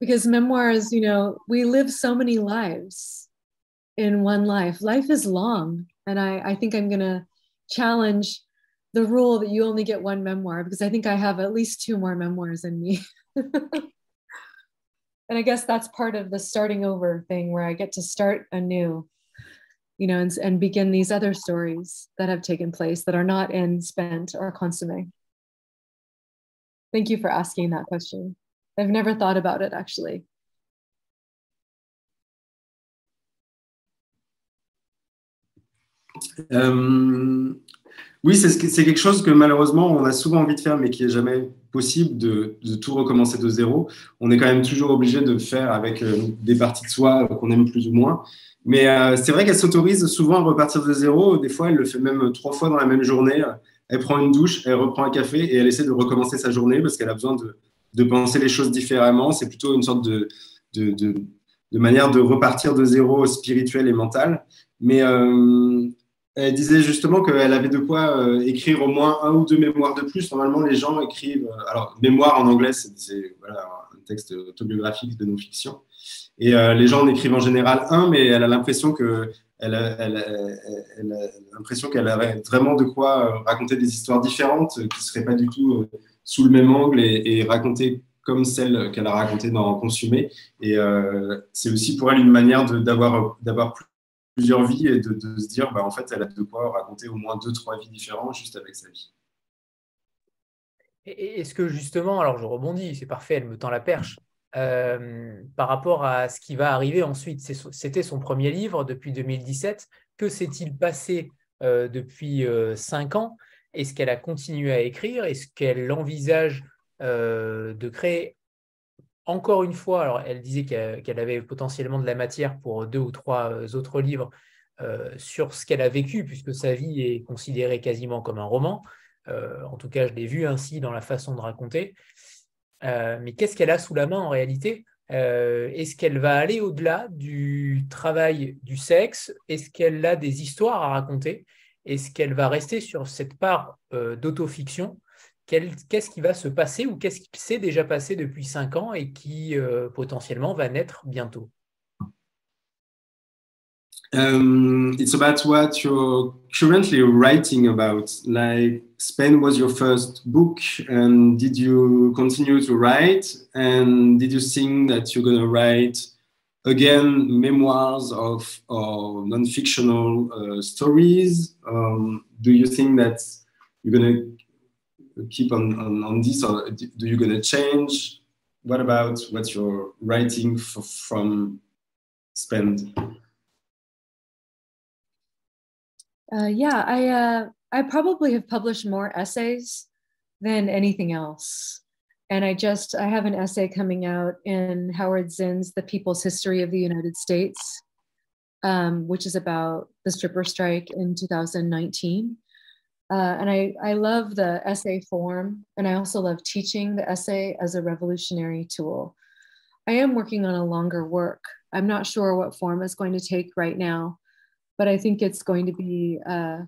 because memoirs, you know, we live so many lives in one life. Life is long. And I, I think I'm going to challenge the rule that you only get one memoir because I think I have at least two more memoirs in me. [LAUGHS] and I guess that's part of the starting over thing where I get to start anew, you know, and, and begin these other stories that have taken place that are not in Spent or Consomme. Thank you for asking that question. I've never thought about it actually. Euh, Oui, c'est quelque chose que malheureusement on a souvent envie de faire, mais qui n'est jamais possible de, tout recommencer de zéro. On est quand même toujours obligé de faire avec euh, des parties de soi qu'on aime plus ou moins. Mais euh, c'est vrai qu'elle s'autorise souvent à repartir de zéro. Des fois, elle le fait même trois fois dans la même journée. Elle prend une douche, elle reprend un café et elle essaie de recommencer sa journée parce qu'elle a besoin de, penser les choses différemment. C'est plutôt une sorte de, de, manière de repartir de zéro spirituel et mental. Mais euh, elle disait justement qu'elle avait de quoi euh, écrire au moins un ou deux mémoires de plus. Normalement, les gens écrivent. Euh, alors, mémoire en anglais, c'est un texte autobiographique de non-fiction. Et les gens en écrivent en général un, mais elle a l'impression que elle a, l'impression qu'elle avait vraiment de quoi raconter des histoires différentes qui ne seraient pas du tout sous le même angle et, et raconter comme celle qu'elle a racontée dans Consumé. Et c'est aussi pour elle une manière d'avoir plus plusieurs vies et de, se dire, bah, en fait, elle a de quoi raconter au moins deux, trois vies différentes juste avec sa vie. Est-ce que justement, alors je rebondis, c'est parfait, elle me tend la perche, euh, par rapport à ce qui va arriver ensuite, c'était son premier livre depuis 2017, que s'est-il passé euh, depuis euh, cinq ans? Est-ce qu'elle a continué à écrire? Est-ce qu'elle envisage de créer? Encore une fois, alors elle disait qu'elle avait potentiellement de la matière pour deux ou trois euh, autres livres euh, sur ce qu'elle a vécu, puisque sa vie est considérée quasiment comme un roman. Euh, en tout cas, je l'ai vu ainsi dans la façon de raconter. mais qu'est-ce qu'elle a sous la main en réalité? Est-ce qu'elle va aller au-delà du travail du sexe? Est-ce qu'elle a des histoires à raconter? Est-ce qu'elle va rester sur cette part d'autofiction? Qu'est-ce qui va se passer ou qu'est-ce qui s'est déjà passé depuis cinq ans et qui euh, potentiellement va naître bientôt? Um, It's about what you're currently writing about. Like, Spain was your first book, and did you continue to write? And did you think that you're to write again memoirs of or non-fictional uh, stories? Um, do you think that you're to keep on, on, on this or do you to change? What about what you're writing for, from Spent? Uh, yeah, I uh, I probably have published more essays than anything else. And I just I have an essay coming out in Howard Zinn's The People's History of the United States, um, which is about the stripper strike in 2019. Uh, and I, I love the essay form, and I also love teaching the essay as a revolutionary tool. I am working on a longer work. I'm not sure what form it's going to take right now, but I think it's going to be uh,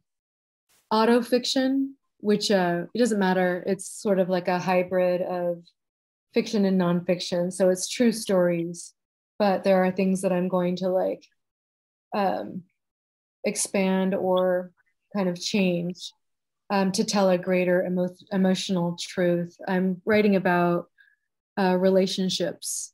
auto fiction, which uh, it doesn't matter. It's sort of like a hybrid of fiction and nonfiction. So it's true stories, but there are things that I'm going to like um, expand or kind of change um, to tell a greater emo- emotional truth. I'm writing about uh, relationships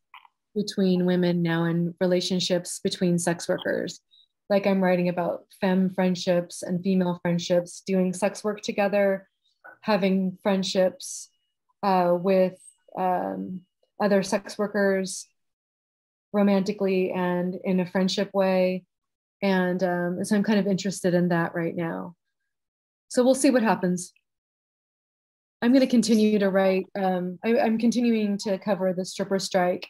between women now and relationships between sex workers. Like I'm writing about femme friendships and female friendships, doing sex work together, having friendships uh, with um, other sex workers romantically and in a friendship way. And um, so I'm kind of interested in that right now. So we'll see what happens. I'm going to continue to write. Um, I, I'm continuing to cover the stripper strike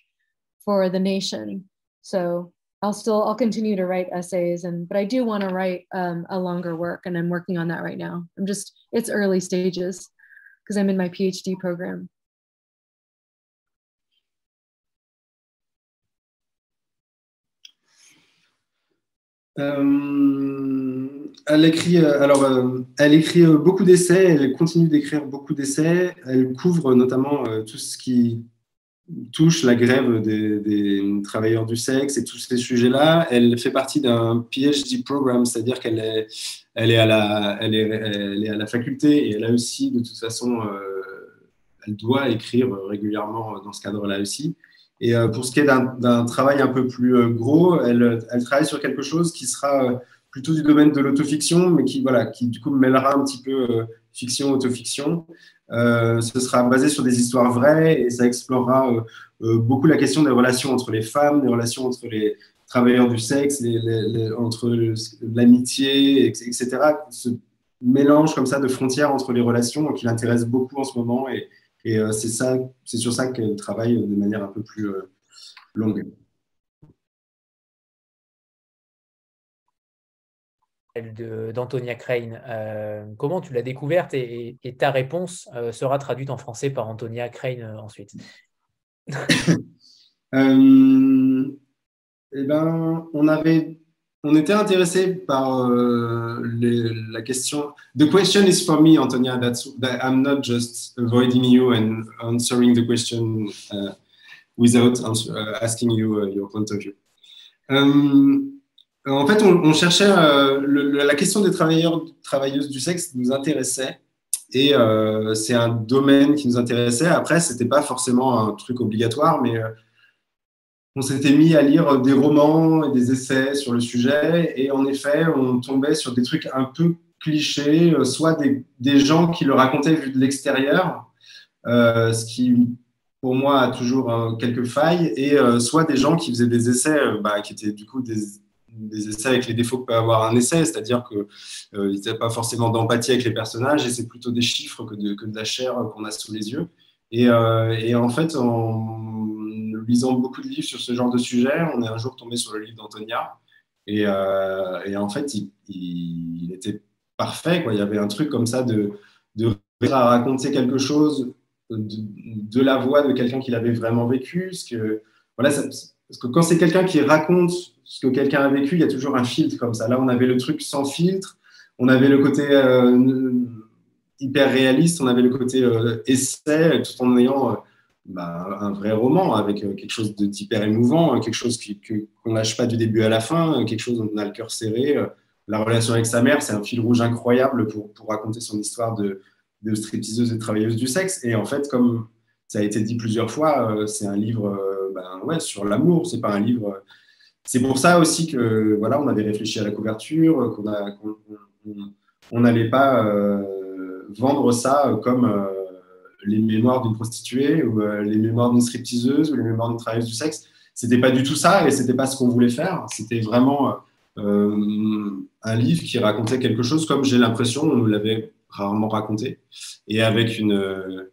for the nation. So I'll still I'll continue to write essays and but I do want to write um, a longer work and I'm working on that right now. I'm just it's early stages because I'm in my PhD program. Euh, elle écrit, euh, alors, euh, elle écrit beaucoup d'essais, elle continue d'écrire beaucoup d'essais. Elle couvre notamment tout ce qui touche la grève des, travailleurs du sexe et tous ces sujets-là. Elle fait partie d'un PhD programme, c'est-à-dire qu'elle est, elle est, à la, elle est, elle est à la faculté et elle a aussi, de toute façon, elle doit écrire régulièrement dans ce cadre-là aussi. Et euh, pour ce qui est d'un travail un peu plus euh, gros, elle, elle, travaille sur quelque chose qui sera euh, plutôt du domaine de l'autofiction, mais qui, voilà, qui du coup mêlera un petit peu fiction, autofiction. Euh, ce sera basé sur des histoires vraies et ça explorera beaucoup la question des relations entre les femmes, des relations entre les travailleurs du sexe, entre l'amitié, etc. mélange comme ça de frontières entre les relations qui l'intéresse beaucoup en ce moment. Et, ça, c'est sur ça qu'elle travaille de manière un peu plus longue. d'Antonia Crane. comment tu l'as découverte et, ta réponse sera traduite en français par Antonia Crane ensuite? [COUGHS] eh ben, on avait, on était intéressé par euh, la question. The question is for me, Antonia. That's that I'm not just avoiding you and answering the question uh, without uh, asking you uh, your point of view. Um, en fait, on, cherchait euh, la question des travailleurs, travailleuses du sexe nous intéressait et euh, c'est un domaine qui nous intéressait. Après, c'était pas forcément un truc obligatoire, mais on s'était mis à lire des romans et des essais sur le sujet, et en effet, on tombait sur des trucs un peu clichés, euh, soit des, gens qui le racontaient vu de l'extérieur, euh, ce qui pour moi a toujours quelques failles, et euh, soit des gens qui faisaient des essais bah, qui étaient du coup des, essais avec les défauts que peut avoir un essai, c'est-à-dire qu'ils n'avaient pas forcément d'empathie avec les personnages, et c'est plutôt des chiffres que de, la chair qu'on a sous les yeux. Et, et en fait, en lisant beaucoup de livres sur ce genre de sujet, on est un jour tombé sur le livre d'Antonia. Et, euh, en fait, il, était parfait. Il y avait un truc comme ça de, raconter quelque chose de, la voix de quelqu'un qui l'avait vraiment vécu. Parce que quand c'est quelqu'un qui raconte ce que quelqu'un a vécu, il y a toujours un filtre comme ça. Là, on avait le truc sans filtre. On avait le côté euh, hyper réaliste. On avait le côté euh, essai, tout en ayant bah, un vrai roman avec euh, quelque chose d'hyper émouvant, euh, quelque chose qu'on ne lâche pas du début à la fin, euh, quelque chose dont on a le cœur serré. La relation avec sa mère, c'est un fil rouge incroyable pour, pour raconter son histoire de, de stripteaseuse et travailleuse du sexe. Et en fait, comme ça a été dit plusieurs fois, c'est un livre ben, ouais, sur l'amour, c'est pas un livre. C'est pour ça aussi que voilà, on avait réfléchi à la couverture, qu'on n'allait pas vendre ça comme les mémoires d'une prostituée ou euh, les mémoires d'une stripteaseuse ou les mémoires d'une travailleuse du sexe. C'était pas du tout ça et c'était pas ce qu'on voulait faire. C'était vraiment euh, un livre qui racontait quelque chose comme j'ai l'impression on nous l'avait rarement raconté et avec une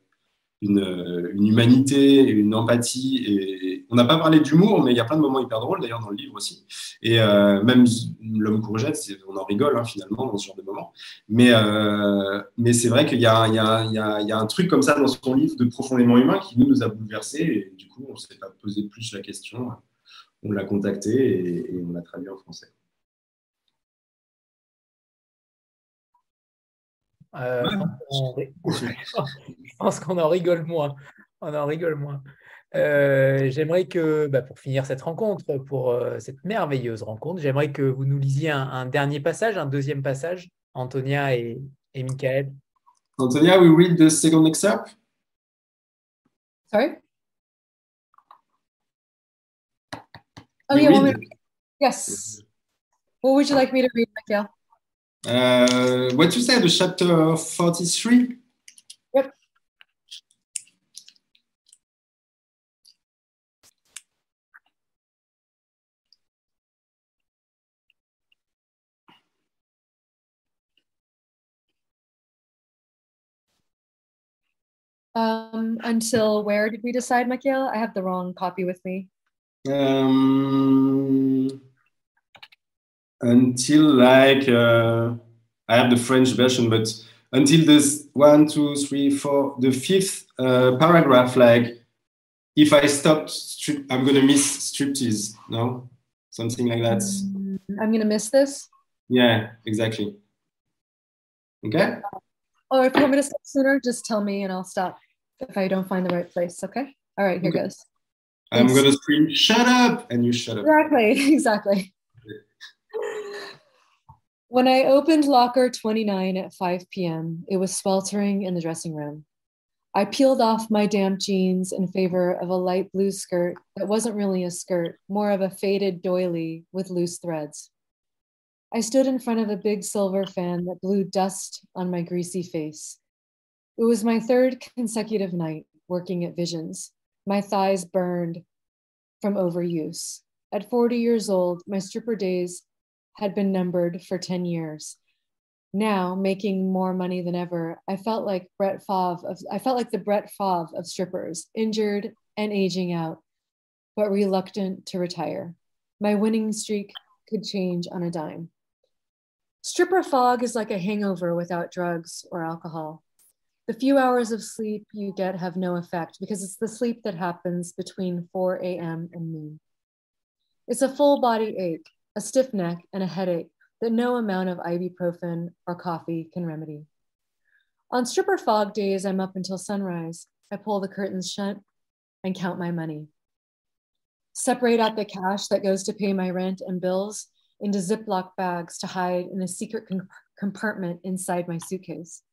une, humanité, une empathie. Et on n'a pas parlé d'humour, mais il y a plein de moments hyper drôles d'ailleurs dans le livre aussi. Et euh, même l'homme courgette, on en rigole hein, finalement dans ce genre de moments. Mais, euh, c'est vrai qu'il y, a un truc comme ça dans son livre de profondément humain qui nous, nous a bouleversés. Et du coup, on ne s'est pas posé plus la question. On l'a contacté et on l'a traduit en français. Euh, [LAUGHS] [LAUGHS] je pense qu'on en rigole moins. On en rigole moins. Euh, j'aimerais que, bah, pour finir cette rencontre, pour euh, cette merveilleuse rencontre, j'aimerais que vous nous lisiez un, dernier passage, un deuxième passage, Antonia et, et Michael. Antonia, we read the second excerpt. Sorry? Oh, yeah, yes. What would you like me to read, Michael? Uh, what you said, the chapter 43? Yep. Um, until where did we decide, Michael? I have the wrong copy with me. Um, until like uh, I have the French version, but until this one, two, three, four, the fifth uh, paragraph, like if I stop, strip, I'm gonna miss striptease. No, something like that. Mm, I'm gonna miss this. Yeah, exactly. Okay. Or oh, if you want me to stop sooner, just tell me and I'll stop if I don't find the right place. Okay. All right, here okay. goes. I'm Thanks. gonna scream, "Shut up!" and you shut up. Exactly. [LAUGHS] Exactly. When I opened locker 29 at 5 p.m., it was sweltering in the dressing room. I peeled off my damp jeans in favor of a light blue skirt that wasn't really a skirt, more of a faded doily with loose threads. I stood in front of a big silver fan that blew dust on my greasy face. It was my third consecutive night working at Visions. My thighs burned from overuse. At 40 years old, my stripper days had been numbered for 10 years. Now, making more money than ever, I felt like Brett Favre of, I felt like the Brett Favre of strippers, injured and aging out, but reluctant to retire. My winning streak could change on a dime. Stripper fog is like a hangover without drugs or alcohol. The few hours of sleep you get have no effect because it's the sleep that happens between 4 a.m. and noon. It's a full body ache, a stiff neck, and a headache that no amount of ibuprofen or coffee can remedy. On stripper fog days, I'm up until sunrise. I pull the curtains shut and count my money. Separate out the cash that goes to pay my rent and bills into Ziploc bags to hide in a secret com- compartment inside my suitcase.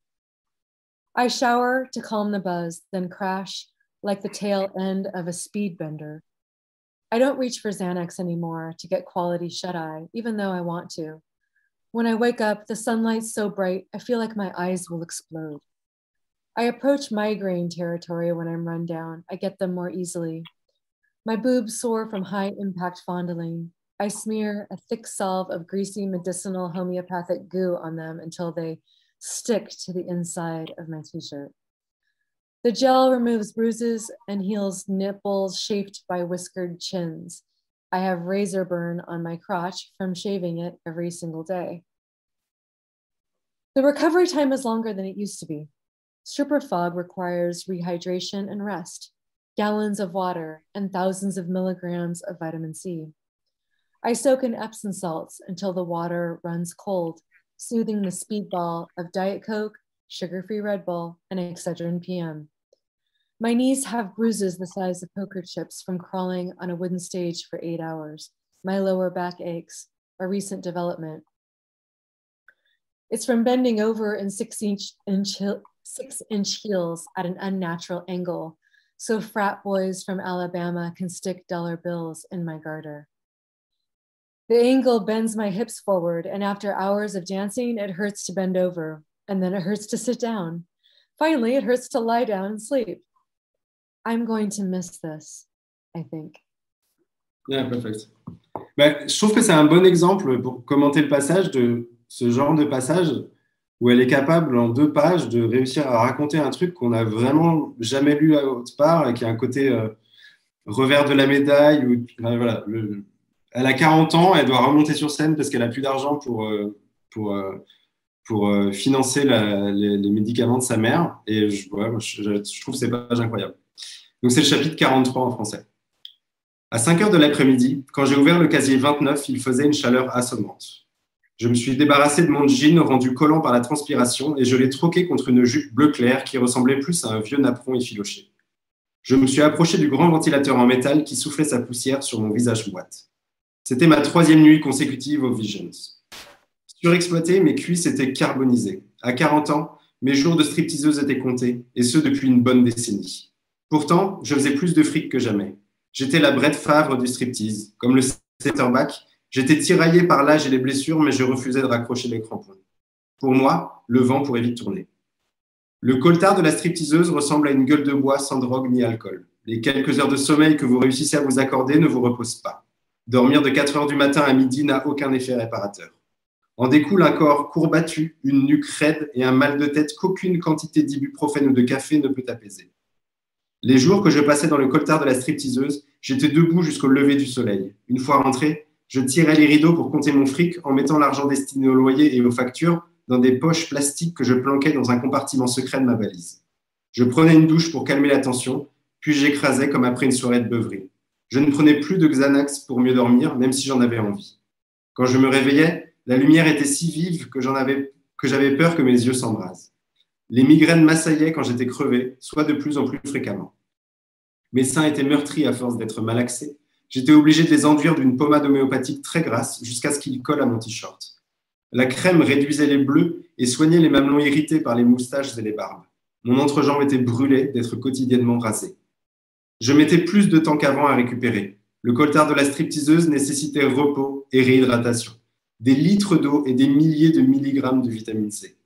I shower to calm the buzz, then crash like the tail end of a speed bender. I don't reach for Xanax anymore to get quality shut eye, even though I want to. When I wake up, the sunlight's so bright, I feel like my eyes will explode. I approach migraine territory when I'm run down. I get them more easily. My boobs sore from high impact fondling. I smear a thick salve of greasy medicinal homeopathic goo on them until they stick to the inside of my t shirt. The gel removes bruises and heals nipples shaped by whiskered chins. I have razor burn on my crotch from shaving it every single day. The recovery time is longer than it used to be. Stripper fog requires rehydration and rest, gallons of water, and thousands of milligrams of vitamin C. I soak in Epsom salts until the water runs cold, soothing the speedball of Diet Coke, sugar free Red Bull, and Excedrin PM. My knees have bruises the size of poker chips from crawling on a wooden stage for eight hours. My lower back aches, a recent development. It's from bending over in six inch, inch, six inch heels at an unnatural angle, so frat boys from Alabama can stick dollar bills in my garter. The angle bends my hips forward, and after hours of dancing, it hurts to bend over, and then it hurts to sit down. Finally, it hurts to lie down and sleep. I'm going to miss this, I think. Yeah, perfect. Bah, je trouve que c'est un bon exemple pour commenter le passage de ce genre de passage où elle est capable en deux pages de réussir à raconter un truc qu'on n'a vraiment jamais lu à autre part et qui a un côté euh, revers de la médaille. Elle a 40 ans, elle doit remonter sur scène parce qu'elle a plus d'argent pour, euh, pour, euh, pour financer les, médicaments de sa mère. Et je, je trouve ces pages incroyables. Donc c'est le chapitre 43 en français. À 5 heures de l'après-midi, quand j'ai ouvert le casier 29, il faisait une chaleur assommante. Je me suis débarrassé de mon jean rendu collant par la transpiration et je l'ai troqué contre une jupe bleu clair qui ressemblait plus à un vieux napperon effiloché. Je me suis approché du grand ventilateur en métal qui soufflait sa poussière sur mon visage moite. C'était ma troisième nuit consécutive aux Visions. Surexploité, mes cuisses étaient carbonisées. À 40 ans, mes jours de stripteaseuse étaient comptés, et ce depuis une bonne décennie. Pourtant, je faisais plus de fric que jamais. J'étais la Brett Favre du striptease. Comme le centerback, j'étais tiraillé par l'âge et les blessures, mais je refusais de raccrocher les crampons. Pour moi, le vent pourrait vite tourner. Le coltard de la stripteaseuse ressemble à une gueule de bois sans drogue ni alcool. Les quelques heures de sommeil que vous réussissez à vous accorder ne vous reposent pas. Dormir de 4 heures du matin à midi n'a aucun effet réparateur. En découle un corps courbattu, une nuque raide et un mal de tête qu'aucune quantité d'ibuprofène ou de café ne peut apaiser. Les jours que je passais dans le coltard de la stripteaseuse, j'étais debout jusqu'au lever du soleil. Une fois rentré, je tirais les rideaux pour compter mon fric en mettant l'argent destiné au loyer et aux factures dans des poches plastiques que je planquais dans un compartiment secret de ma valise. Je prenais une douche pour calmer la tension, puis j'écrasais comme après une soirée de beuverie. Je ne prenais plus de Xanax pour mieux dormir, même si j'en avais envie. Quand je me réveillais, la lumière était si vive que j'avais peur que mes yeux s'embrasent. Les migraines m'assaillaient quand j'étais crevé, soit de plus en plus fréquemment. Mes seins étaient meurtris à force d'être malaxés. J'étais obligé de les enduire d'une pommade homéopathique très grasse jusqu'à ce qu'ils collent à mon t-shirt. La crème réduisait les bleus et soignait les mamelons irrités par les moustaches et les barbes. Mon entrejambe était brûlée d'être quotidiennement rasé. Je mettais plus de temps qu'avant à récupérer. Le coltard de la stripteaseuse nécessitait repos et réhydratation, des litres d'eau et des milliers de milligrammes de vitamine C.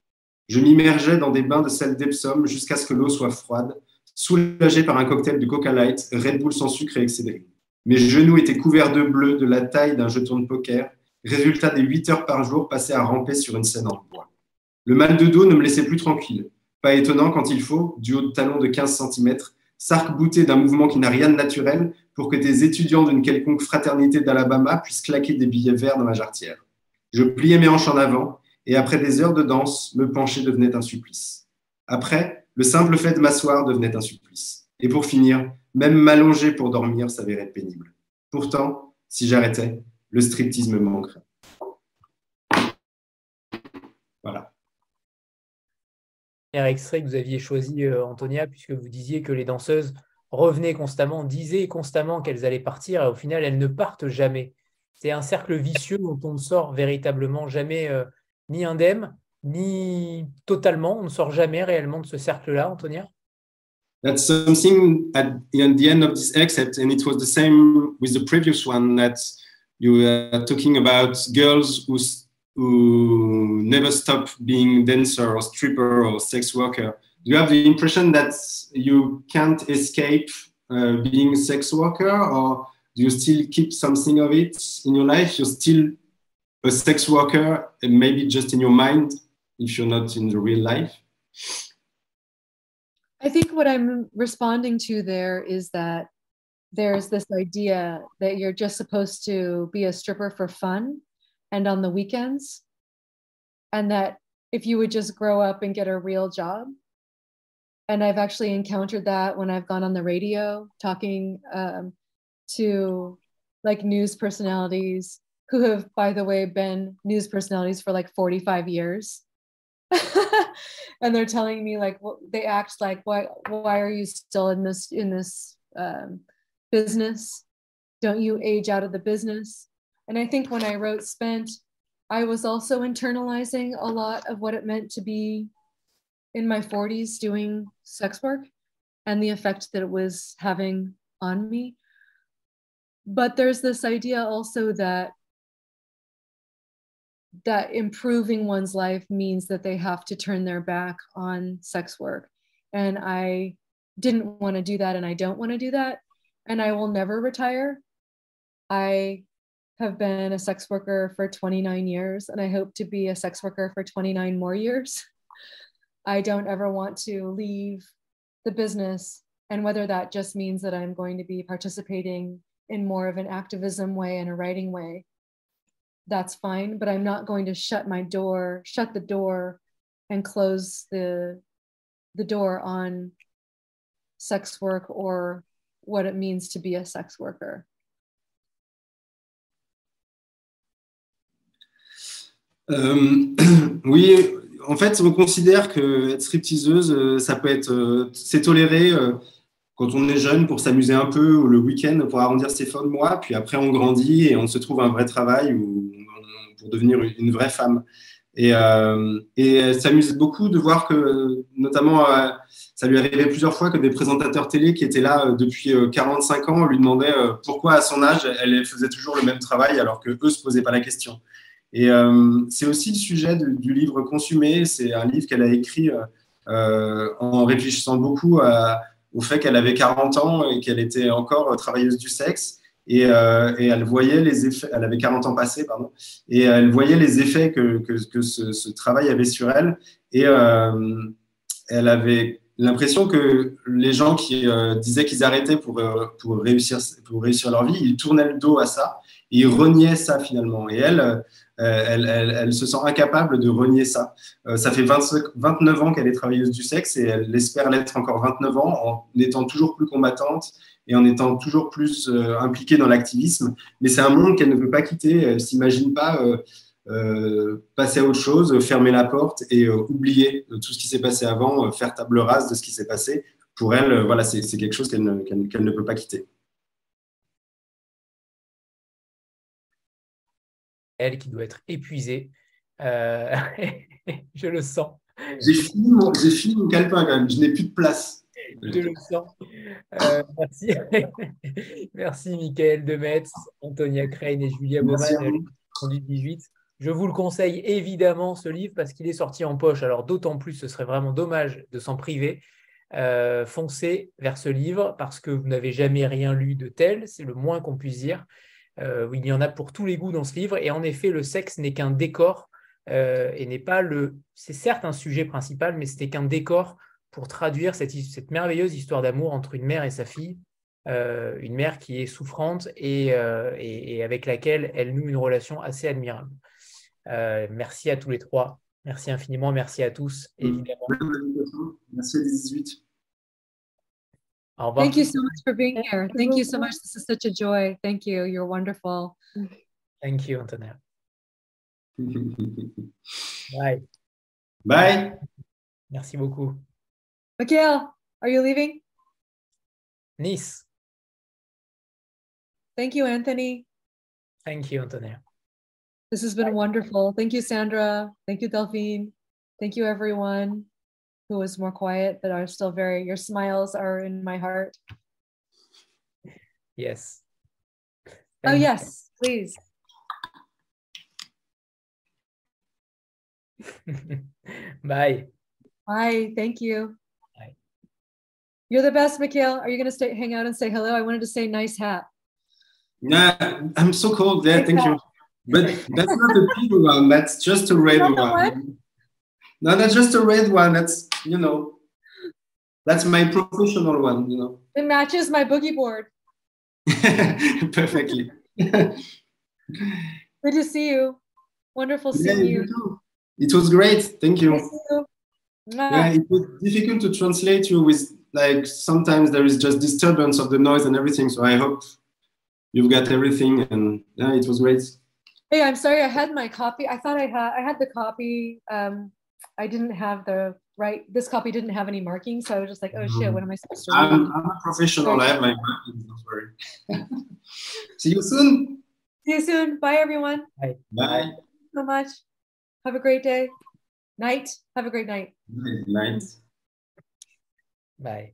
Je m'immergeais dans des bains de sel d'Epsom jusqu'à ce que l'eau soit froide, soulagé par un cocktail de Coca Light, Red Bull sans sucre et Excedrin. Mes genoux étaient couverts de bleu de la taille d'un jeton de poker, résultat des 8 heures par jour passées à ramper sur une scène en bois. Le mal de dos ne me laissait plus tranquille. Pas étonnant quand il faut, du haut de talon de 15 cm, s'arc-bouter d'un mouvement qui n'a rien de naturel pour que des étudiants d'une quelconque fraternité d'Alabama puissent claquer des billets verts dans ma jarretière. Je pliais mes hanches en avant et après des heures de danse, me pencher devenait un supplice. Après, le simple fait de m'asseoir devenait un supplice. Et pour finir, même m'allonger pour dormir s'avérait pénible. Pourtant, si j'arrêtais, le striptease me manquerait. Voilà. Un extrait que vous aviez choisi, euh, Antonia, puisque vous disiez que les danseuses revenaient constamment, disaient constamment qu'elles allaient partir, et au final, elles ne partent jamais. C'est un cercle vicieux dont on ne sort véritablement jamais euh, ni indemne, ni totalement. On ne sort jamais réellement de ce cercle-là, Antonia That's something at the end of this excerpt, and it was the same with the previous one that you were talking about girls who, who never stop being dancer or stripper or sex worker. Do you have the impression that you can't escape uh, being sex worker, or do you still keep something of it in your life? You're still a sex worker, maybe just in your mind, if you're not in the real life? I think what I'm responding to there is that there's this idea that you're just supposed to be a stripper for fun and on the weekends. And that if you would just grow up and get a real job. And I've actually encountered that when I've gone on the radio talking um, to like news personalities who have, by the way, been news personalities for like 45 years. [LAUGHS] and they're telling me like what they act like why why are you still in this in this um, business? Don't you age out of the business? And i think when i wrote spent i was also internalizing a lot of what it meant to be in my 40s doing sex work and the effect that it was having on me. But there's this idea also that that improving one's life means that they have to turn their back on sex work. And I didn't want to do that, and I don't want to do that. And I will never retire. I have been a sex worker for 29 years, and I hope to be a sex worker for 29 more years. [LAUGHS] I don't ever want to leave the business. And whether that just means that I'm going to be participating in more of an activism way and a writing way, that's fine but i'm not going to shut my door shut the door and close the the door on sex work or what it means to be a sex worker. Euh, [CLEARS THROAT] oui en fait on considère que être stripteaseuse euh, ça peut être euh, c'est toléré euh, quand on est jeune pour s'amuser un peu ou le week-end pour arrondir ses fins de mois, puis après on grandit et on se trouve un vrai travail ou pour devenir une vraie femme. Et, euh, et beaucoup de voir que, notamment, euh, ça lui arrivait plusieurs fois que des présentateurs télé qui étaient là euh, depuis 45 ans lui demandaient pourquoi à son âge elle faisait toujours le même travail alors que eux se posaient pas la question. Et c'est aussi le sujet du livre Consumé. C'est un livre qu'elle a écrit en réfléchissant beaucoup à, au fait qu'elle avait 40 ans et qu'elle était encore travailleuse du sexe. Et, euh, et, elle voyait les effets, elle avait 40 ans passés, pardon, et elle voyait les effets que, que, ce, travail avait sur elle. Et euh, elle avait l'impression que les gens qui euh, disaient qu'ils arrêtaient pour, euh, pour, réussir, pour réussir leur vie, ils tournaient le dos à ça et ils reniaient ça finalement. Et elle, euh, elle, se sent incapable de renier ça. Euh, ça fait 29 ans qu'elle est travailleuse du sexe et elle espère l'être encore 29 ans en étant toujours plus combattante et en étant toujours plus euh, impliquée dans l'activisme. Mais c'est un monde qu'elle ne veut pas quitter. Elle s'imagine pas passer à autre chose, fermer la porte et oublier tout ce qui s'est passé avant, faire table rase de ce qui s'est passé. Pour elle, voilà, c'est quelque chose qu'elle ne peut pas quitter. Elle qui doit être épuisée. Euh, [LAUGHS] je le sens. J'ai fini, mon, fini mon calepin quand même, je n'ai plus de place. Je le sens. Euh, merci. [LAUGHS] merci Michael Demetz, Antonia Crane et Julia Baumann, conduite 18. Je vous le conseille évidemment ce livre parce qu'il est sorti en poche. Alors d'autant plus, ce serait vraiment dommage de s'en priver. Euh, foncez vers ce livre parce que vous n'avez jamais rien lu de tel, c'est le moins qu'on puisse dire. Euh, il y en a pour tous les goûts dans ce livre. Et en effet, le sexe n'est qu'un décor euh, et n'est pas le. C'est certes un sujet principal, mais c'était qu'un décor pour traduire cette, cette merveilleuse histoire d'amour entre une mère et sa fille, euh, une mère qui est souffrante et, et, et, avec laquelle elle noue une relation assez admirable. Merci à tous les trois. Merci infiniment. Merci à tous, évidemment. Merci les 18. Au revoir. Thank you so much for being here. Thank you so much. This is such a joy. Thank you. You're wonderful. Thank you, Antonia. [LAUGHS] Bye. Bye. Merci beaucoup. Mikhail, are you leaving? Nice. Thank you, Anthony. Thank you, Antonia. This has been wonderful. Thank you, Sandra. Thank you, Delphine. Thank you, everyone who was more quiet, but are still very, your smiles are in my heart. Yes. Oh, Thank- yes, please. [LAUGHS] Bye. Bye. Thank you. Bye. You're the best, Mikhail. Are you going to stay, hang out and say hello? I wanted to say nice hat. Nah, I'm so cold. Yeah, thank you. But that's not the [LAUGHS] pink one. That's just a red Not one. No, that's just a red one. That's you know, that's my professional one. You know, It matches my boogie board. [LAUGHS] perfectly. [LAUGHS] Good to see you. Wonderful Yeah, seeing you you. too. It was great. Thank you. You. Yeah, it was difficult to translate you with like sometimes there is just disturbance of the noise and everything. So I hope you've got everything and yeah, it was great. Hey, I'm sorry. I had my copy. I thought I had. I had the copy. Um, I didn't have the right. This copy didn't have any markings, so I was just like, oh shit, mm. what am I supposed to read? I'm, I'm a professional. I have my markings, don't worry. [LAUGHS] See you soon. See you soon. Bye, everyone. Bye. Bye. so much. Have a great day. Night. Have a great night. Night. Bye.